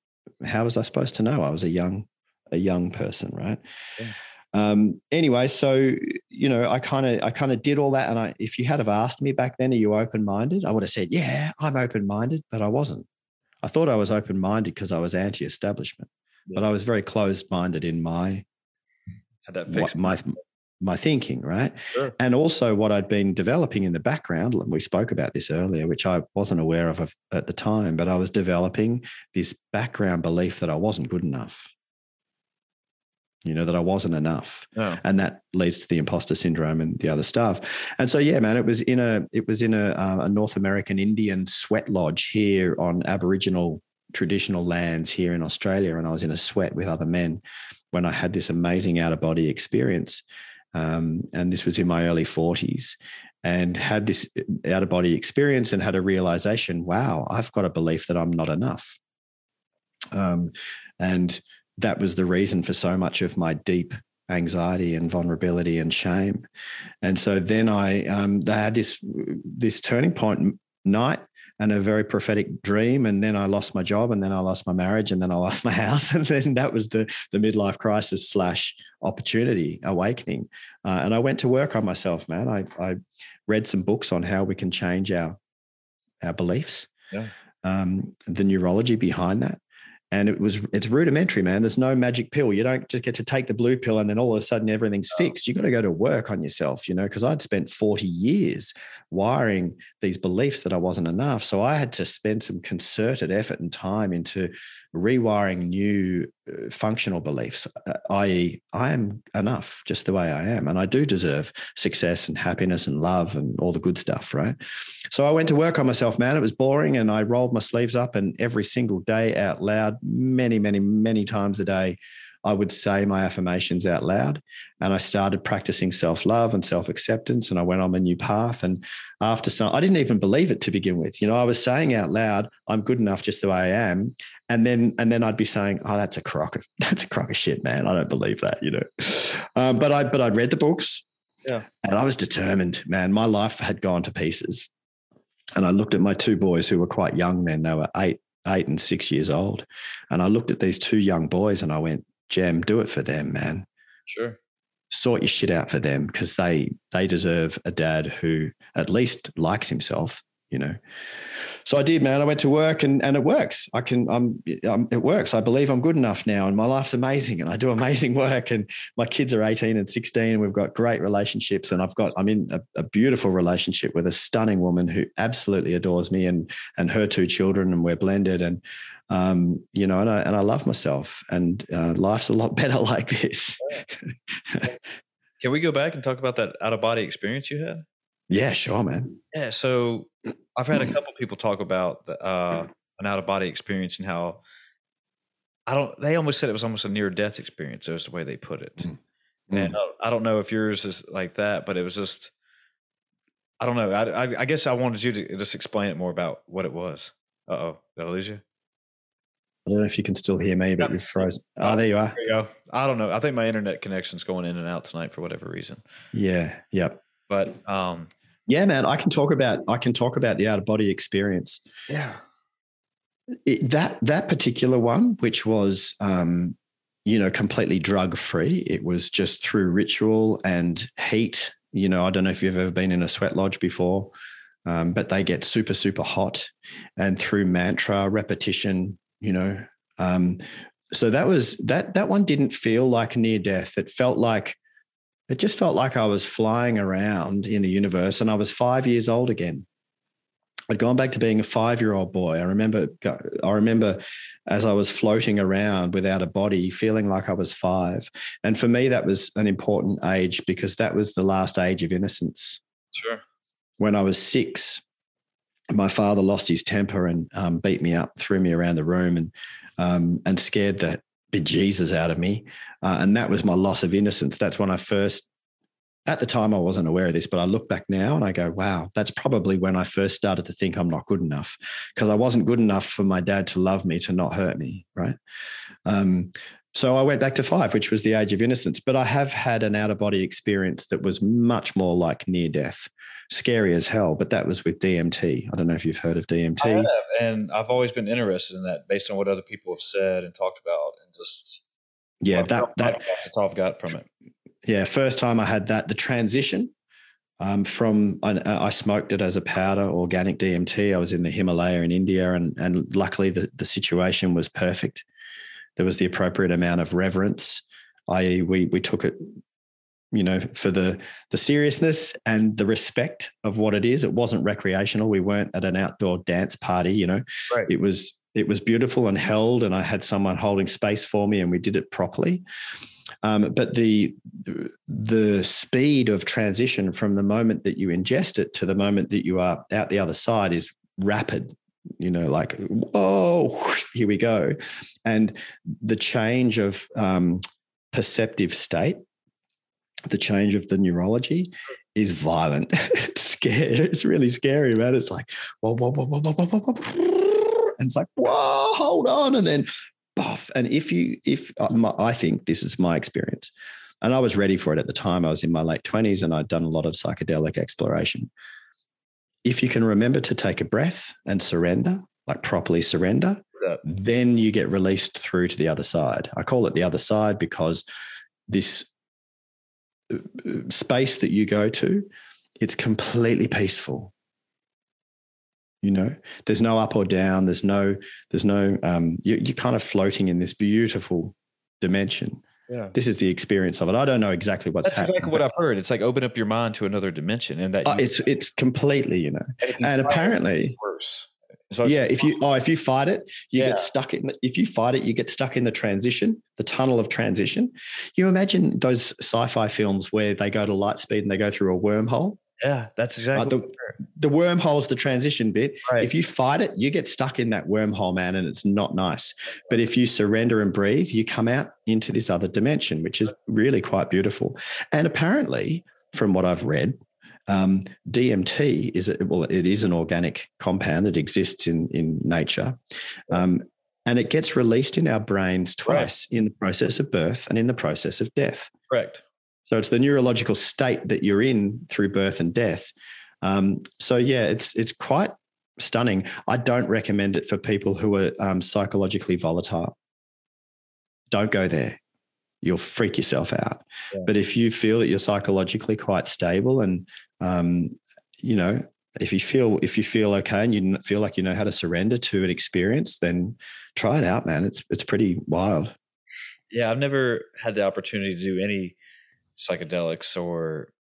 B: how was I supposed to know? I was a young, a young person, right? Yeah um, anyway, so you know, I kind of I kind of did all that, and I if you had have asked me back then, are you open minded? I would have said, yeah, I'm open minded, but I wasn't. I thought I was open minded because I was anti establishment, yeah. but I was very closed minded in my what, my my thinking, right? Sure. And also what I'd been developing in the background, and we spoke about this earlier, which I wasn't aware of at the time, but I was developing this background belief that I wasn't good enough you know that i wasn't enough. Oh. and that leads to the imposter syndrome and the other stuff. And so yeah man it was in a it was in a, uh, a north american indian sweat lodge here on aboriginal traditional lands here in australia. And i was in a sweat with other men when i had this amazing out of body experience. Um, and this was in my early 40s and had this out of body experience and had a realization wow i've got a belief that i'm not enough. Um, and that was the reason for so much of my deep anxiety and vulnerability and shame. And so then I um, they had this this turning point night and a very prophetic dream. And then I lost my job, and then I lost my marriage, and then I lost my [LAUGHS] house, and then that was the the midlife crisis slash opportunity awakening. Uh, and I went to work on myself, man. I I read some books on how we can change our our beliefs. Yeah. Um, the neurology behind that and it was it's rudimentary man. There's no magic pill. You don't just get to take the blue pill and then all of a sudden everything's fixed. You got to go to work on yourself you know because i'd spent 40 years wiring these beliefs that i wasn't enough. So i had to spend some concerted effort and time into rewiring new uh, functional beliefs, uh, i.e., I am enough just the way I am. And I do deserve success and happiness and love and all the good stuff, right? So I went to work on myself, man. It was boring. And I rolled my sleeves up and every single day out loud, many, many, many times a day, I would say my affirmations out loud. And I started practicing self love and self acceptance. And I went on a new path. And after some, I didn't even believe it to begin with. You know, I was saying out loud, I'm good enough just the way I am. And then, and then I'd be saying, "Oh, that's a crock of [LAUGHS] that's a crock of shit, man. I don't believe that." You know, um, but I but I'd read the books,
A: yeah,
B: and I was determined, man. My life had gone to pieces, and I looked at my two boys who were quite young then. They were eight, eight and six years old, and I looked at these two young boys, and I went, Jem, do it for them, man.
A: Sure.
B: Sort your shit out for them because they they deserve a dad who at least likes himself, you know. So I did, man. I went to work and and it works. I can I'm, I'm it works. I believe I'm good enough now and my life's amazing and I do [LAUGHS] amazing work and my kids are 18 and 16 and we've got great relationships and I've got I'm in a, a beautiful relationship with a stunning woman who absolutely adores me and and her two children and we're blended and Um, you know, and I and I love myself, and uh, life's a lot [LAUGHS] better like this.
A: Can we go back and talk about that out of body experience you had?
B: Yeah, sure, man.
A: Yeah. So I've had a couple people talk about the, uh, an out of body experience and how I don't. They almost said it was almost a near death experience. That was the way they put it. Mm. And uh, I don't know if yours is like that, but it was just. I don't know. I, I, I guess I wanted you to just explain it more about what it was. Uh oh, did I lose you?
B: I don't know if you can still hear me, but yep. you've frozen. Oh, there you are.
A: There you go. I don't know. I think my internet connection's going in and out tonight for whatever reason.
B: Yeah. Yep.
A: But um,
B: yeah, man, I can talk about I can talk about the out of body experience.
A: Yeah.
B: It, that that particular one, which was um, you know completely drug free, it was just through ritual and heat. You know, I don't know if you've ever been in a sweat lodge before, um, but they get super super hot, and through mantra repetition, you know. Um, so that was that that one didn't feel like near death. It felt like it just felt like I was flying around in the universe and I was five years old again. I'd gone back to being a five-year-old boy. I remember I remember as I was floating around without a body, feeling like I was five. And for me, that was an important age because that was the last age of innocence.
A: Sure.
B: When I was six, my father lost his temper and um, beat me up, threw me around the room, and um, and scared the bejesus out of me. Uh, and that was my loss of innocence. That's when I first, at the time, I wasn't aware of this, but I look back now and I go, wow, that's probably when I first started to think I'm not good enough because I wasn't good enough for my dad to love me, to not hurt me. Right. Um, so I went back to five, which was the age of innocence. But I have had an out of body experience that was much more like near death, scary as hell. But that was with DMT. I don't know if you've heard of DMT. I
A: have, and I've always been interested in that based on what other people have said and talked about, and just
B: yeah, that that
A: that's all I've got from it.
B: Yeah, first time I had that, the transition um, from I, I, smoked it as a powder, organic DMT. I was in the Himalaya in India, and and luckily the the situation was perfect there was the appropriate amount of reverence, i.e., we we took it, you know, for the the seriousness and the respect of what it is. It wasn't recreational. We weren't at an outdoor dance party, you know.
A: Right.
B: It was it was beautiful and held, and I had someone holding space for me, and we did it properly. Um, but the the speed of transition from the moment that you ingest it to the moment that you are out the other side is rapid you know, like, whoa, here we go. And the change of um, perceptive state, the change of the neurology is violent. [LAUGHS] it's scary. It's really scary, man. It's like, whoa, whoa, whoa, whoa, whoa, whoa, whoa, whoa. And it's like, whoa, hold on. And then, buff. And if you, if uh, I think this is my experience, and I was ready for it at the time. I was in my late 20s and I'd done a lot of psychedelic exploration if you can remember to take a breath and surrender, like properly surrender, then you get released through to the other side. I call it the other side because this space that you go to, it's completely peaceful. You know, there's no up or down. There's no, there's no, um, you, you're kind of floating in this beautiful dimension.
A: Yeah.
B: This is the experience of it. I don't know exactly what's
A: That's
B: happening.
A: exactly what I've heard. It's like open up your mind to another dimension, and that
B: uh, it's it's completely, you know. And, and apparently
A: worse.
B: So yeah, if you oh if you fight it, you yeah. get stuck in. If you fight it, you get stuck in the transition, the tunnel of transition. You imagine those sci-fi films where they go to light speed and they go through a wormhole.
A: Yeah, that's exactly. Uh,
B: the, the wormhole's the transition bit.
A: Right.
B: If you fight it, you get stuck in that wormhole, man, and it's not nice. But if you surrender and breathe, you come out into this other dimension, which is really quite beautiful. And apparently, from what I've read, um, DMT is a, well, it is an organic compound that exists in in nature. Um, and it gets released in our brains twice right. in the process of birth and in the process of death.
A: Correct.
B: So it's the neurological state that you're in through birth and death. Um, so yeah, it's it's quite stunning. I don't recommend it for people who are um, psychologically volatile. Don't go there. You'll freak yourself out. Yeah. But if you feel that you're psychologically quite stable and um, you know, if you feel if you feel okay and you feel like you know how to surrender to an experience, then try it out, man. It's it's pretty wild.
A: Yeah, I've never had the opportunity to do any psychedelics or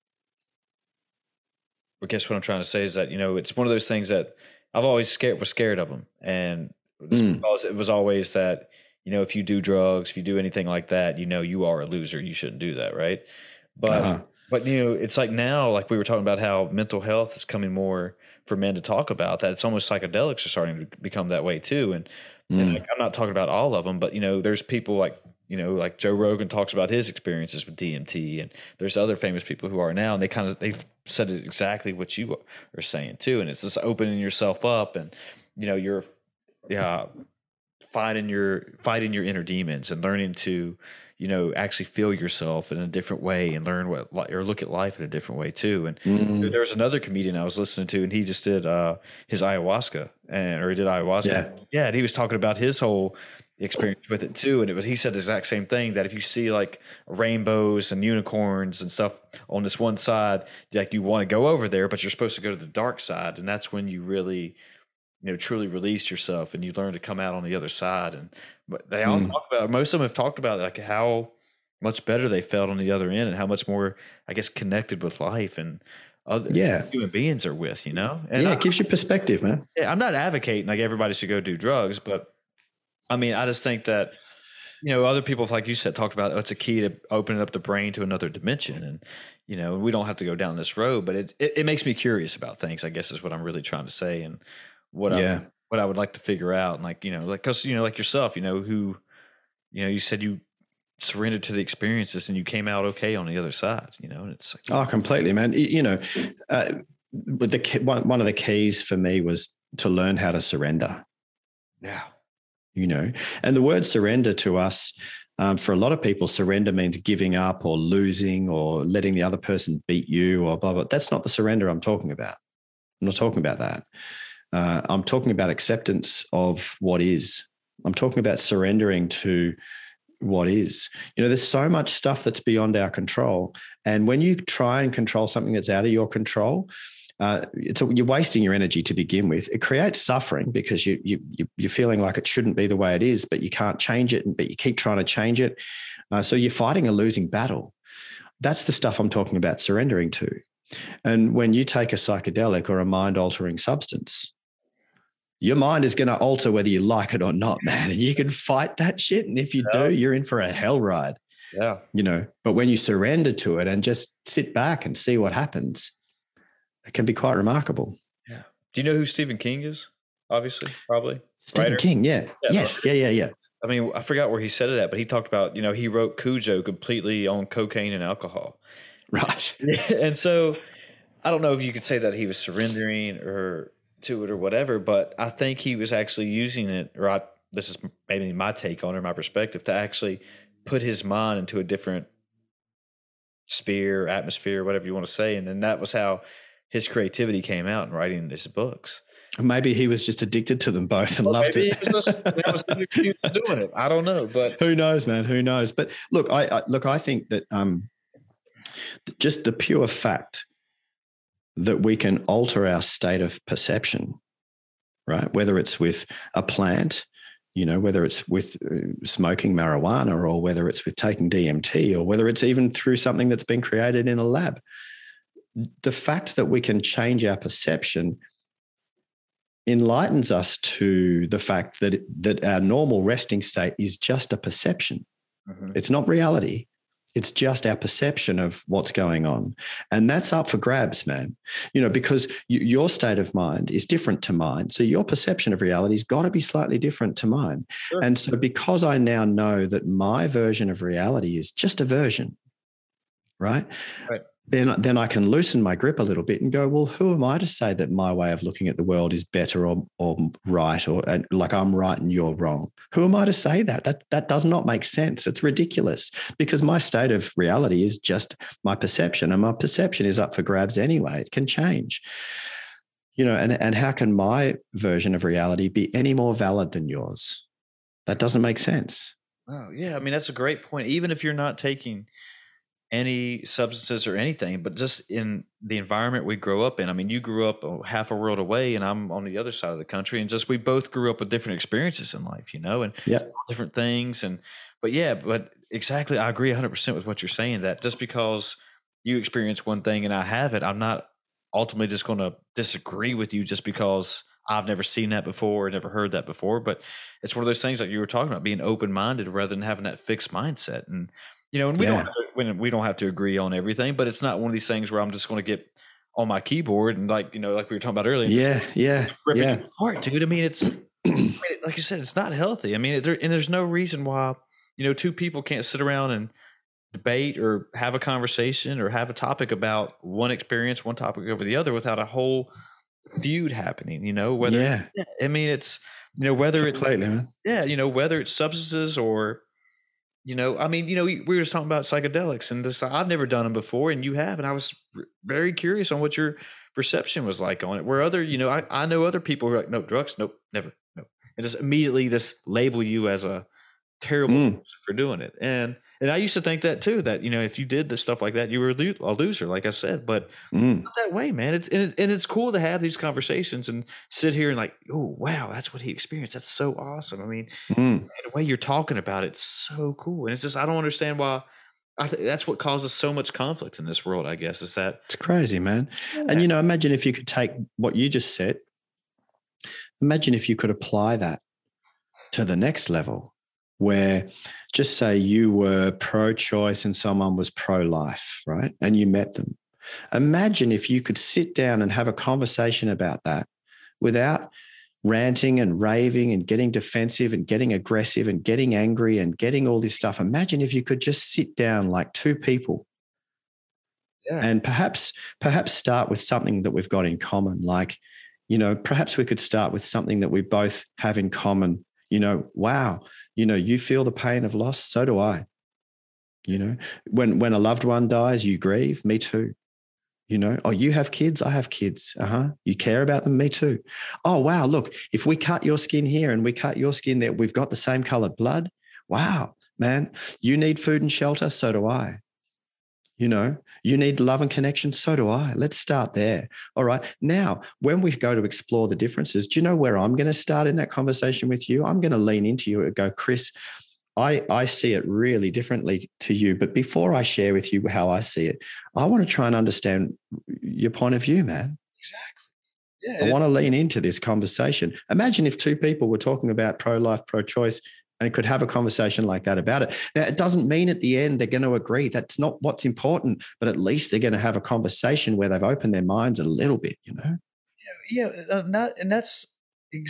A: I guess what I'm trying to say is that you know it's one of those things that I've always scared was scared of them and mm. it was always that you know if you do drugs, if you do anything like that, you know you are a loser. You shouldn't do that, right? But uh-huh. but you know it's like now, like we were talking about how mental health is coming more for men to talk about. That it's almost psychedelics are starting to become that way too. And, mm. and like, I'm not talking about all of them, but you know there's people like you know, like Joe Rogan talks about his experiences with DMT, and there's other famous people who are now, and they kind of they've said exactly what you are saying too, and it's just opening yourself up, and you know, you're yeah, fighting your fighting your inner demons and learning to, you know, actually feel yourself in a different way and learn what or look at life in a different way too. And mm. there was another comedian I was listening to, and he just did uh, his ayahuasca, and or he did ayahuasca, yeah, yeah, and he was talking about his whole experience with it too. And it was he said the exact same thing that if you see like rainbows and unicorns and stuff on this one side, like you want to go over there, but you're supposed to go to the dark side, and that's when you really you know truly release yourself and you learn to come out on the other side and but they all mm. talk about most of them have talked about like how much better they felt on the other end and how much more i guess connected with life and other yeah. human beings are with you know
B: and yeah I, it gives you perspective man
A: yeah i'm not advocating like everybody should go do drugs but I mean, I just think that you know other people, like you said, talked about oh, it's a key to opening up the brain to another dimension, and you know we don't have to go down this road, but it it, it makes me curious about things. I guess is what I'm really trying to say, and what yeah. I what I would like to figure out, and like you know, like because you know, like yourself, you know, who you know, you said you surrendered to the experiences and you came out okay on the other side, you know, and it's like,
B: oh, completely, man. You know, uh, but the one one of the keys for me was to learn how to surrender.
A: Yeah
B: you know and the word surrender to us um, for a lot of people surrender means giving up or losing or letting the other person beat you or blah blah that's not the surrender i'm talking about i'm not talking about that uh, i'm talking about acceptance of what is i'm talking about surrendering to what is you know there's so much stuff that's beyond our control and when you try and control something that's out of your control uh, it's a, you're wasting your energy to begin with. It creates suffering because you, you you're feeling like it shouldn't be the way it is, but you can't change it, but you keep trying to change it. Uh, so you're fighting a losing battle. That's the stuff I'm talking about surrendering to. And when you take a psychedelic or a mind altering substance, your mind is going to alter whether you like it or not, man. And you can fight that shit. And if you yeah. do, you're in for a hell ride.
A: Yeah.
B: You know, but when you surrender to it and just sit back and see what happens, it can be quite remarkable.
A: Yeah. Do you know who Stephen King is? Obviously, probably.
B: Stephen Writer? King, yeah. yeah. Yes, yeah, yeah, yeah.
A: I mean, I forgot where he said it at, but he talked about, you know, he wrote Cujo completely on cocaine and alcohol.
B: Right. [LAUGHS]
A: and so I don't know if you could say that he was surrendering or to it or whatever, but I think he was actually using it, or I, this is maybe my take on it, my perspective, to actually put his mind into a different sphere, atmosphere, whatever you want to say. And then that was how his creativity came out in writing his books.
B: Maybe he was just addicted to them both and well, loved it. Just, was
A: doing it. I don't know, but
B: who knows, man? Who knows? But look, I, I look. I think that um, just the pure fact that we can alter our state of perception, right? Whether it's with a plant, you know, whether it's with uh, smoking marijuana or whether it's with taking DMT or whether it's even through something that's been created in a lab the fact that we can change our perception enlightens us to the fact that that our normal resting state is just a perception. Mm-hmm. It's not reality. It's just our perception of what's going on. And that's up for grabs, man. You know, because you, your state of mind is different to mine. So your perception of reality has got to be slightly different to mine. Sure. And so because I now know that my version of reality is just a version, right? right then then I can loosen my grip a little bit and go, well, who am I to say that my way of looking at the world is better or or right or like I'm right and you're wrong? Who am I to say that? That that does not make sense. It's ridiculous because my state of reality is just my perception, and my perception is up for grabs anyway. It can change. You know, and, and how can my version of reality be any more valid than yours? That doesn't make sense.
A: Oh, yeah. I mean, that's a great point. Even if you're not taking any substances or anything, but just in the environment we grow up in. I mean, you grew up oh, half a world away, and I'm on the other side of the country, and just we both grew up with different experiences in life, you know, and
B: yeah.
A: different things. And but yeah, but exactly, I agree 100 percent with what you're saying. That just because you experience one thing and I have it, I'm not ultimately just going to disagree with you just because I've never seen that before, or never heard that before. But it's one of those things like you were talking about, being open minded rather than having that fixed mindset. And you know, and we yeah. don't have to, when we don't have to agree on everything, but it's not one of these things where I'm just going to get on my keyboard and like you know, like we were talking about earlier.
B: Yeah, yeah, yeah.
A: Apart, dude. I mean, it's [CLEARS THROAT] like you said, it's not healthy. I mean, there, and there's no reason why you know two people can't sit around and debate or have a conversation or have a topic about one experience, one topic over the other without a whole feud happening. You know, whether yeah, I mean, it's you know whether it's yeah, you know whether it's substances or you know, I mean, you know, we, we were just talking about psychedelics, and this I've never done them before, and you have, and I was very curious on what your perception was like on it. Where other, you know, I, I know other people who are like, no drugs, nope, never, no, and just immediately this label you as a terrible mm. for doing it. And and I used to think that too. That you know, if you did the stuff like that, you were a loser, like I said. But mm. not that way, man. It's and, it, and, it's cool to have these conversations and sit here and like, oh wow, that's what he experienced. That's so awesome. I mean, mm. the way you're talking about it's so cool. And it's just I don't understand why. I think that's what causes so much conflict in this world. I guess is that
B: it's crazy, man. Yeah. And you know, imagine if you could take what you just said. Imagine if you could apply that to the next level where just say you were pro choice and someone was pro life, right? And you met them. Imagine if you could sit down and have a conversation about that without ranting and raving and getting defensive and getting aggressive and getting angry and getting all this stuff. Imagine if you could just sit down like two people yeah. and perhaps perhaps start with something that we've got in common like you know perhaps we could start with something that we both have in common you know wow you know you feel the pain of loss so do i. You know when when a loved one dies you grieve me too. You know oh you have kids? I have kids. Uh-huh. You care about them? Me too. Oh wow look if we cut your skin here and we cut your skin there we've got the same colored blood? Wow man you need food and shelter so do i you know, you need love and connection. So do I. Let's start there. All right. Now, when we go to explore the differences, do you know where I'm going to start in that conversation with you? I'm going to lean into you and go, Chris, I, I see it really differently to you. But before I share with you how I see it, I want to try and understand your point of view, man.
A: Exactly.
B: Yeah, I want to lean into this conversation. Imagine if two people were talking about pro life, pro choice, and could have a conversation like that about it. Now, it doesn't mean at the end they're going to agree. That's not what's important, but at least they're going to have a conversation where they've opened their minds a little bit, you know?
A: Yeah. yeah uh, not, and that's,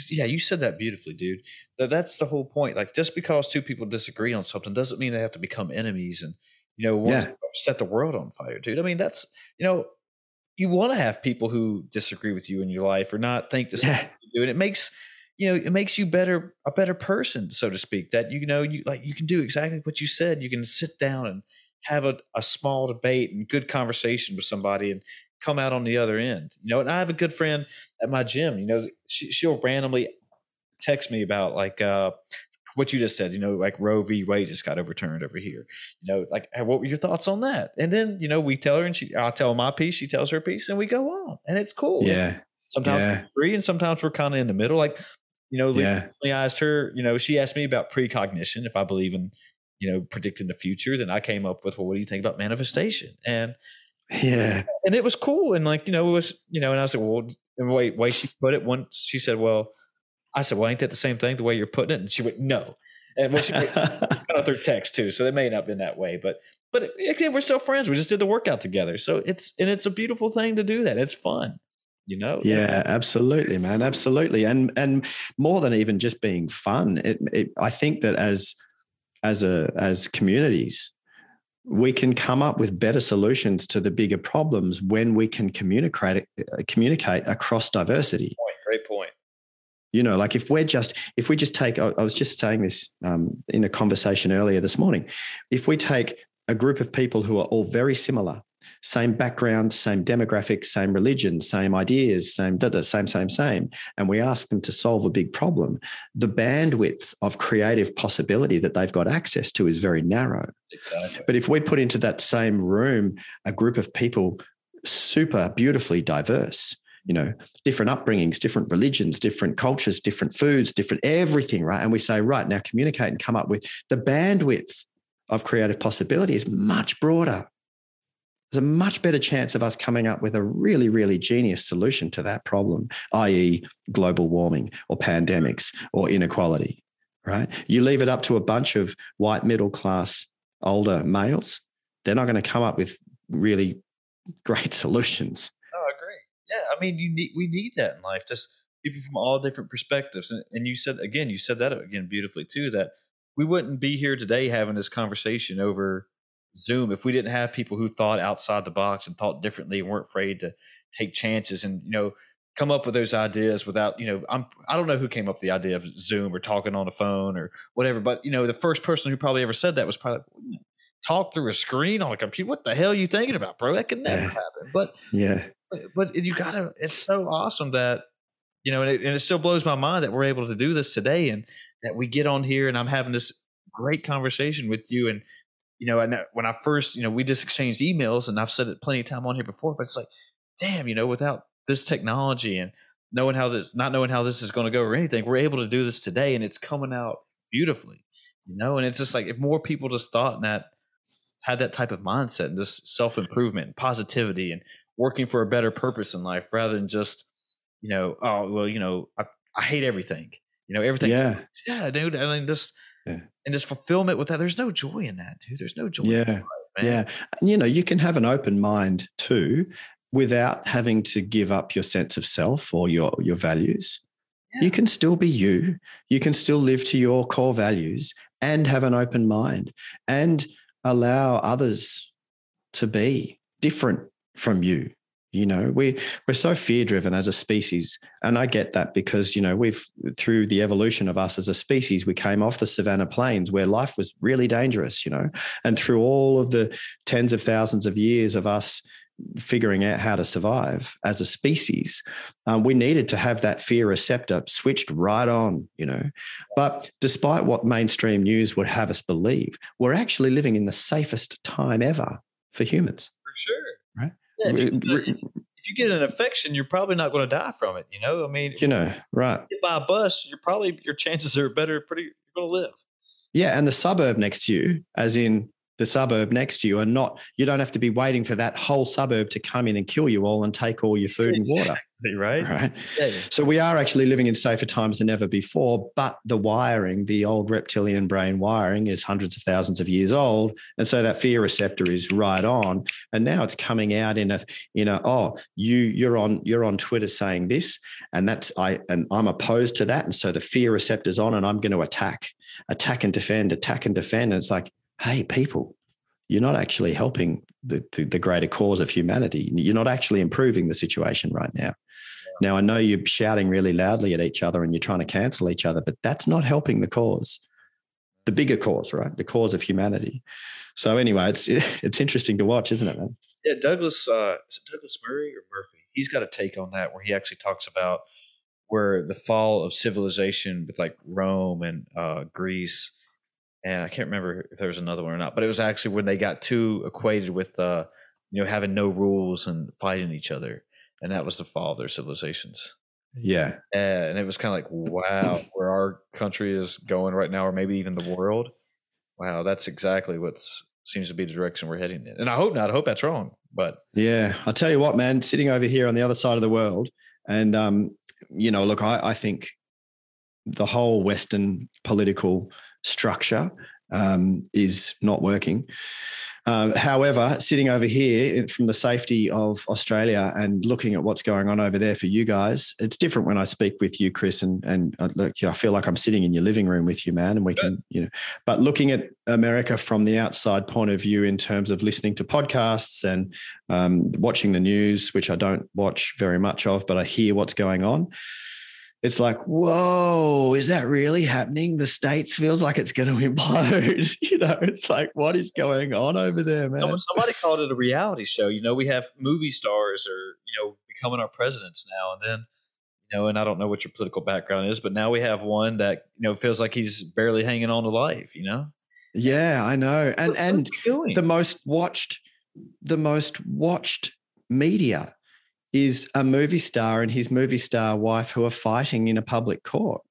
A: yeah, you said that beautifully, dude. That's the whole point. Like, just because two people disagree on something doesn't mean they have to become enemies and, you know, yeah. set the world on fire, dude. I mean, that's, you know, you want to have people who disagree with you in your life or not think the same yeah. you do. And it makes, you know it makes you better a better person so to speak that you know you like you can do exactly what you said you can sit down and have a, a small debate and good conversation with somebody and come out on the other end you know and i have a good friend at my gym you know she, she'll randomly text me about like uh what you just said, you know, like Roe v. Wade just got overturned over here. You know, like what were your thoughts on that? And then, you know, we tell her and she I'll tell my piece, she tells her piece, and we go on. And it's cool.
B: Yeah.
A: Sometimes yeah. we agree and sometimes we're kind of in the middle. Like you know, yeah. recently I asked her, you know, she asked me about precognition, if I believe in, you know, predicting the future. Then I came up with, well, what do you think about manifestation? And
B: yeah,
A: and it was cool. And like, you know, it was, you know, and I said, well, the way, way she put it, once she said, well, I said, well, ain't that the same thing the way you're putting it? And she went, no. And well, she got out her text too, so it may not have been that way, but but again, we're still friends. We just did the workout together, so it's and it's a beautiful thing to do that. It's fun you know
B: yeah. Absolutely man absolutely. And and more than even just being fun it, it, i think that as as a as communities we can come up with better solutions to the bigger problems when we can communicate uh, communicate across diversity.
A: Great point.
B: You know like if we're just if we just take i was just saying this um, in a conversation earlier this morning. If we take a group of people who are all very similar same background, same demographic, same religion, same ideas, same da, da, same, same, same. And we ask them to solve a big problem. The bandwidth of creative possibility that they've got access to is very narrow. Exactly. But if we put into that same room a group of people super beautifully diverse, you know, different upbringings, different religions, different cultures, different foods, different everything, right? And we say, right, now communicate and come up with the bandwidth of creative possibility is much broader there's a much better chance of us coming up with a really, really genius solution to that problem, i.e., global warming or pandemics or inequality, right? You leave it up to a bunch of white middle class older males, they're not going to come up with really great [LAUGHS] solutions.
A: Oh, I agree. Yeah, I mean, you need we need that in life. Just people from all different perspectives, and, and you said again, you said that again beautifully too. That we wouldn't be here today having this conversation over Zoom if we didn't have people who thought outside the box and thought differently and weren't afraid to take chances and you know come up with those ideas without you know I'm I don't know who came up with the idea of Zoom or talking on the phone or whatever, but you know the first person who probably ever said that was probably talk through a screen on a computer. What the hell are you thinking about, bro? That could never yeah. happen. But
B: yeah,
A: but, but you gotta. It's so awesome that you know, and it, and it still blows my mind that we're able to do this today and that we get on here and I'm having this great conversation with you and you know, and uh, when I first, you know, we just exchanged emails, and I've said it plenty of time on here before, but it's like, damn, you know, without this technology and knowing how this, not knowing how this is going to go or anything, we're able to do this today, and it's coming out beautifully, you know. And it's just like if more people just thought and that had that type of mindset and this self improvement, positivity, and working for a better purpose in life, rather than just, you know, oh well, you know, I, I hate everything, you know, everything.
B: Yeah,
A: yeah, dude. I mean, this yeah. and just fulfillment with that. There's no joy in that, dude. There's no joy.
B: Yeah. Life, yeah. And, you know, you can have an open mind too without having to give up your sense of self or your, your values. Yeah. You can still be you. You can still live to your core values and have an open mind and allow others to be different from you you know we we're so fear driven as a species and i get that because you know we've through the evolution of us as a species we came off the savannah plains where life was really dangerous you know and through all of the tens of thousands of years of us figuring out how to survive as a species um, we needed to have that fear receptor switched right on you know. But despite what mainstream news would have us believe we're actually living in the safest time ever for humans.
A: For sure.
B: Right
A: yeah, if, you get, if you get an infection, you're probably not going to die from it. You know, I mean,
B: you know, right?
A: Get by a bus, you're probably your chances are better. Pretty, you're going to live.
B: Yeah, and the suburb next to you, as in the suburb next to you, and not you don't have to be waiting for that whole suburb to come in and kill you all and take all your food and water
A: right?
B: Right. Yeah, yeah. So we are actually living in safer times than ever before, but the wiring, the old reptilian brain wiring, is hundreds of thousands of years old, and so that fear receptor is right on. And now it's coming out in a, in a, oh, you you're on you're on Twitter saying this, and that's I and I'm opposed to that, and so the fear receptor's on, and I'm going to attack, attack and defend, attack and defend, and it's like, hey, people, you're not actually helping the, the, the, greater cause of humanity. You're not actually improving the situation right now. Now, I know you're shouting really loudly at each other and you're trying to cancel each other, but that's not helping the cause, the bigger cause, right? The cause of humanity. So, anyway, it's [LAUGHS] it's interesting to watch, isn't it, man?
A: Yeah, Douglas, uh, is it Douglas Murray or Murphy? He's got a take on that where he actually talks about where the fall of civilization with like Rome and uh, Greece, and I can't remember if there was another one or not, but it was actually when they got too equated with, uh, you know, having no rules and fighting each other and that was the fall of their civilizations.
B: Yeah.
A: And it was kind of like, wow, where our country is going right now, or maybe even the world. Wow, that's exactly what seems to be the direction we're heading in. And I hope not. I hope that's wrong. But
B: yeah, I'll tell you what, man, sitting over here on the other side of the world, and um, you know, look, I, I think the whole Western political structure um, is not working. Um, however, sitting over here from the safety of Australia and looking at what's going on over there for you guys, it's different when I speak with you, Chris, and and uh, look, you know, I feel like I'm sitting in your living room with you, man, and we can, you know. But looking at America from the outside point of view, in terms of listening to podcasts and um, watching the news, which I don't watch very much of, but I hear what's going on it's like, whoa, is that really happening? The states feels like it's going to implode. [LAUGHS] you know, it's like, what is going on over there, man?
A: Somebody [LAUGHS] called it a reality show. You know, we have movie stars or, you know, becoming our presidents now. And then, you know, and I don't know what your political background is, but now we have one that, you know, feels like he's barely hanging on to life, you know?
B: Yeah, I know. And, what, and the most watched, the most watched media is a movie star and his movie star wife who are fighting in a public court.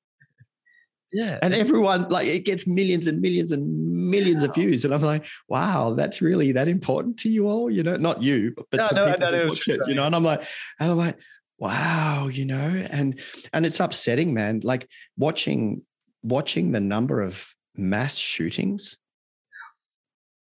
A: Yeah.
B: And everyone like it gets millions and millions and millions of views. And I'm like, wow, that's really that important to you all, you know, not you, but
A: No, no,
B: people who watch it, you know. And I'm like, and I'm like, wow, you know, and and it's upsetting, man. Like watching watching the number of mass shootings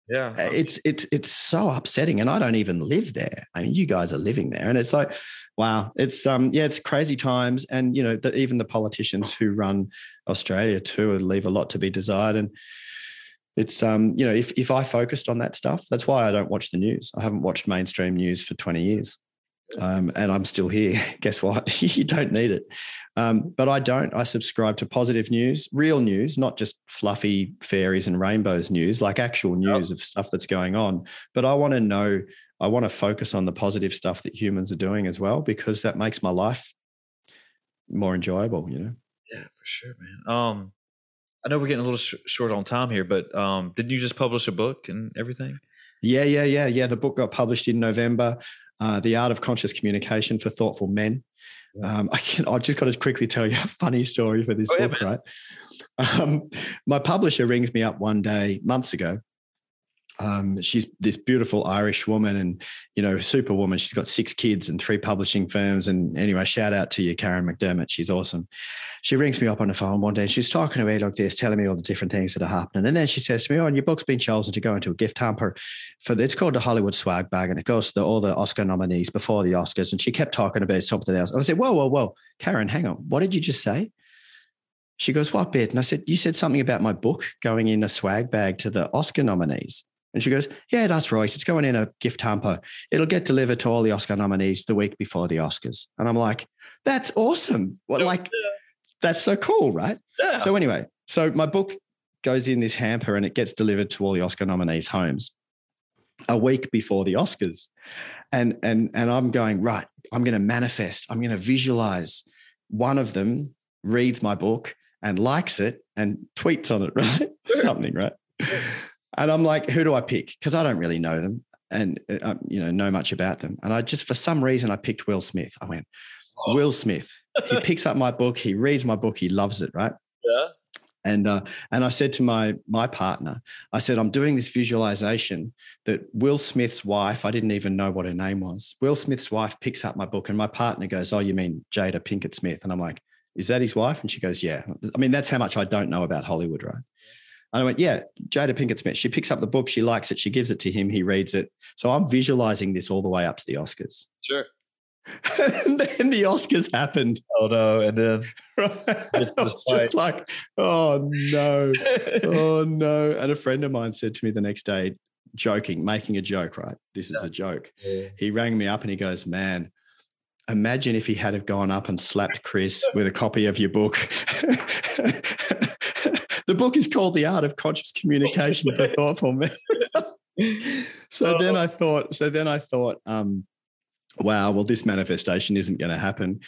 A: yeah.
B: uh, it's it's it's so upsetting and i don't even live there. I mean you guys are living there and it's like wow it's um yeah it's crazy times and you know the, even the politicians who run australia too leave a lot to be desired and it's um you know if if i focused on that stuff that's why i don't watch the news. I haven't watched mainstream news for 20 years um, and I'm still here. [LAUGHS] Guess what? [LAUGHS] you don't need it. Um, but I don't. I subscribe to positive news, real news, not just fluffy fairies and rainbows news, like actual news of stuff that's going on. But I want to know, I want to focus on the positive stuff that humans are doing as well, because that makes my life more enjoyable, you know?
A: Yeah, for sure, man. Um, I know we're getting a little sh- short on time here, but um, didn't you just publish a book and everything?
B: Yeah, yeah, yeah, yeah. The book got published in November. Uh, the Art of Conscious Communication for Thoughtful Men. Um, [LAUGHS] I can, I've just got to quickly tell you a funny story for this
A: Oh, yeah,
B: book, right? Um, my publisher rings me up one day, months ago. Um, she's this beautiful Irish woman and, you know, superwoman. She's got six kids and three publishing firms. And anyway, shout out to you, Karen McDermott. She's awesome. She rings me up on the phone one day and she's talking to me like this, telling me all the different things that are happening. And then she says to me, Oh, your book's been chosen to go into a gift hamper for it's called the Hollywood Swag Bag, and it goes to all the Oscar nominees before the Oscars. And she kept talking about something else. And I said, Whoa, whoa, whoa, Karen, hang on. What did you just say? She goes, What bit? And I said, You said something about my book going in a swag bag to the Oscar nominees. And she goes, Yeah, that's right. It's going in a gift hamper. It'll get delivered to all the Oscar nominees the week before the Oscars. And I'm like, That's awesome. Well, oh, like, that's so cool, right?
A: Yeah.
B: So anyway, so my book goes in this hamper and it gets delivered to all the Oscar nominees' homes a week before the Oscars. And and and I'm going, right, I'm going to manifest, I'm going to visualize one of them reads my book and likes it and tweets on it, [LAUGHS] right? Something, right? And I'm like, who do I pick? Because I don't really know them and uh, you know know much about them. And I just for some reason I picked Will Smith. I went, Will Smith. He [LAUGHS] picks up my book, he reads my book, he loves it, right?
A: yeah.
B: And uh, and I said to my my partner, I said, I'm doing this visualization that Will Smith's wife, I didn't even know what her name was. Will Smith's wife picks up my book, and my partner goes, Oh, you mean Jada Pinkett Smith? And I'm like, Is that his wife? And she goes, Yeah. I mean, that's how much I don't know about Hollywood, right? And I went, Yeah, Jada Pinkett Smith. She picks up the book, she likes it, she gives it to him, he reads it. So I'm visualizing this all the way up to the Oscars.
A: Sure. [LAUGHS]
B: and then the Oscars happened.
A: Oh no! And then [LAUGHS]
B: Right?
A: Get
B: I was just like, oh no, [LAUGHS] oh no. And a friend of mine said to me the next day, joking, making a joke, right? This is a joke. He rang me up and he goes, Man, imagine if he had have gone up and slapped Chris with a copy of your book. The book is called The Art of Conscious Communication for Thoughtful [LAUGHS] Men. so then I thought, so then I thought, um, wow, well, this manifestation isn't going to happen.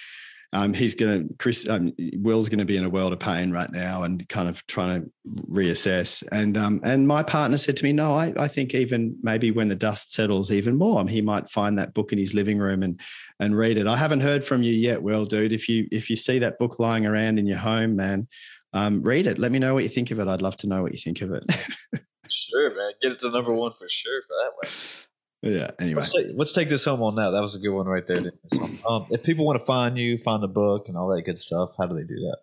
B: Um, he's going to, Chris, um, Will's going to be in a world of pain right now and kind of trying to reassess. And um, and my partner said to me, no, I, I think even maybe when the dust settles even more, he might find that book in his living room and and read it. I haven't heard from you yet, Will, dude. If you if you see that book lying around in your home, man, um, read it. Let me know what you think of it. I'd love to know what you think of it.
A: Sure, man. Get it to number one for sure for that way. [LAUGHS]
B: yeah. Anyway.
A: Let's take, let's take this home on that. That was a good one right there. [CLEARS THROAT] Um, if people want to find you, find the book, and all that good stuff, how do they do that?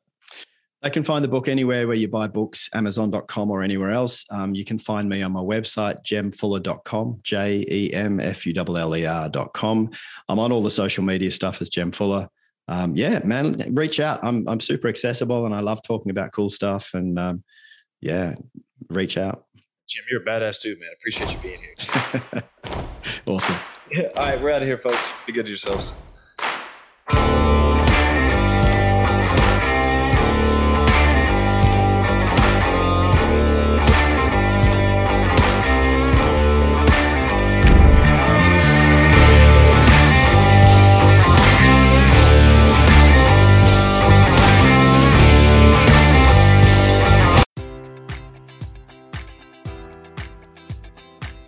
B: They can find the book anywhere where you buy books, amazon.com or anywhere else. Um, you can find me on my website, jemfuller.com, J E M F U L L E R.com. I'm on all the social media stuff as Jem Fuller. Um, yeah, man, reach out. I'm, I'm super accessible and I love talking about cool stuff. And um, yeah, reach out.
A: Jim, you're a badass dude, man. Appreciate you being here. [LAUGHS]
B: awesome.
A: Yeah, all right, we're out of here, folks. Be good to yourselves.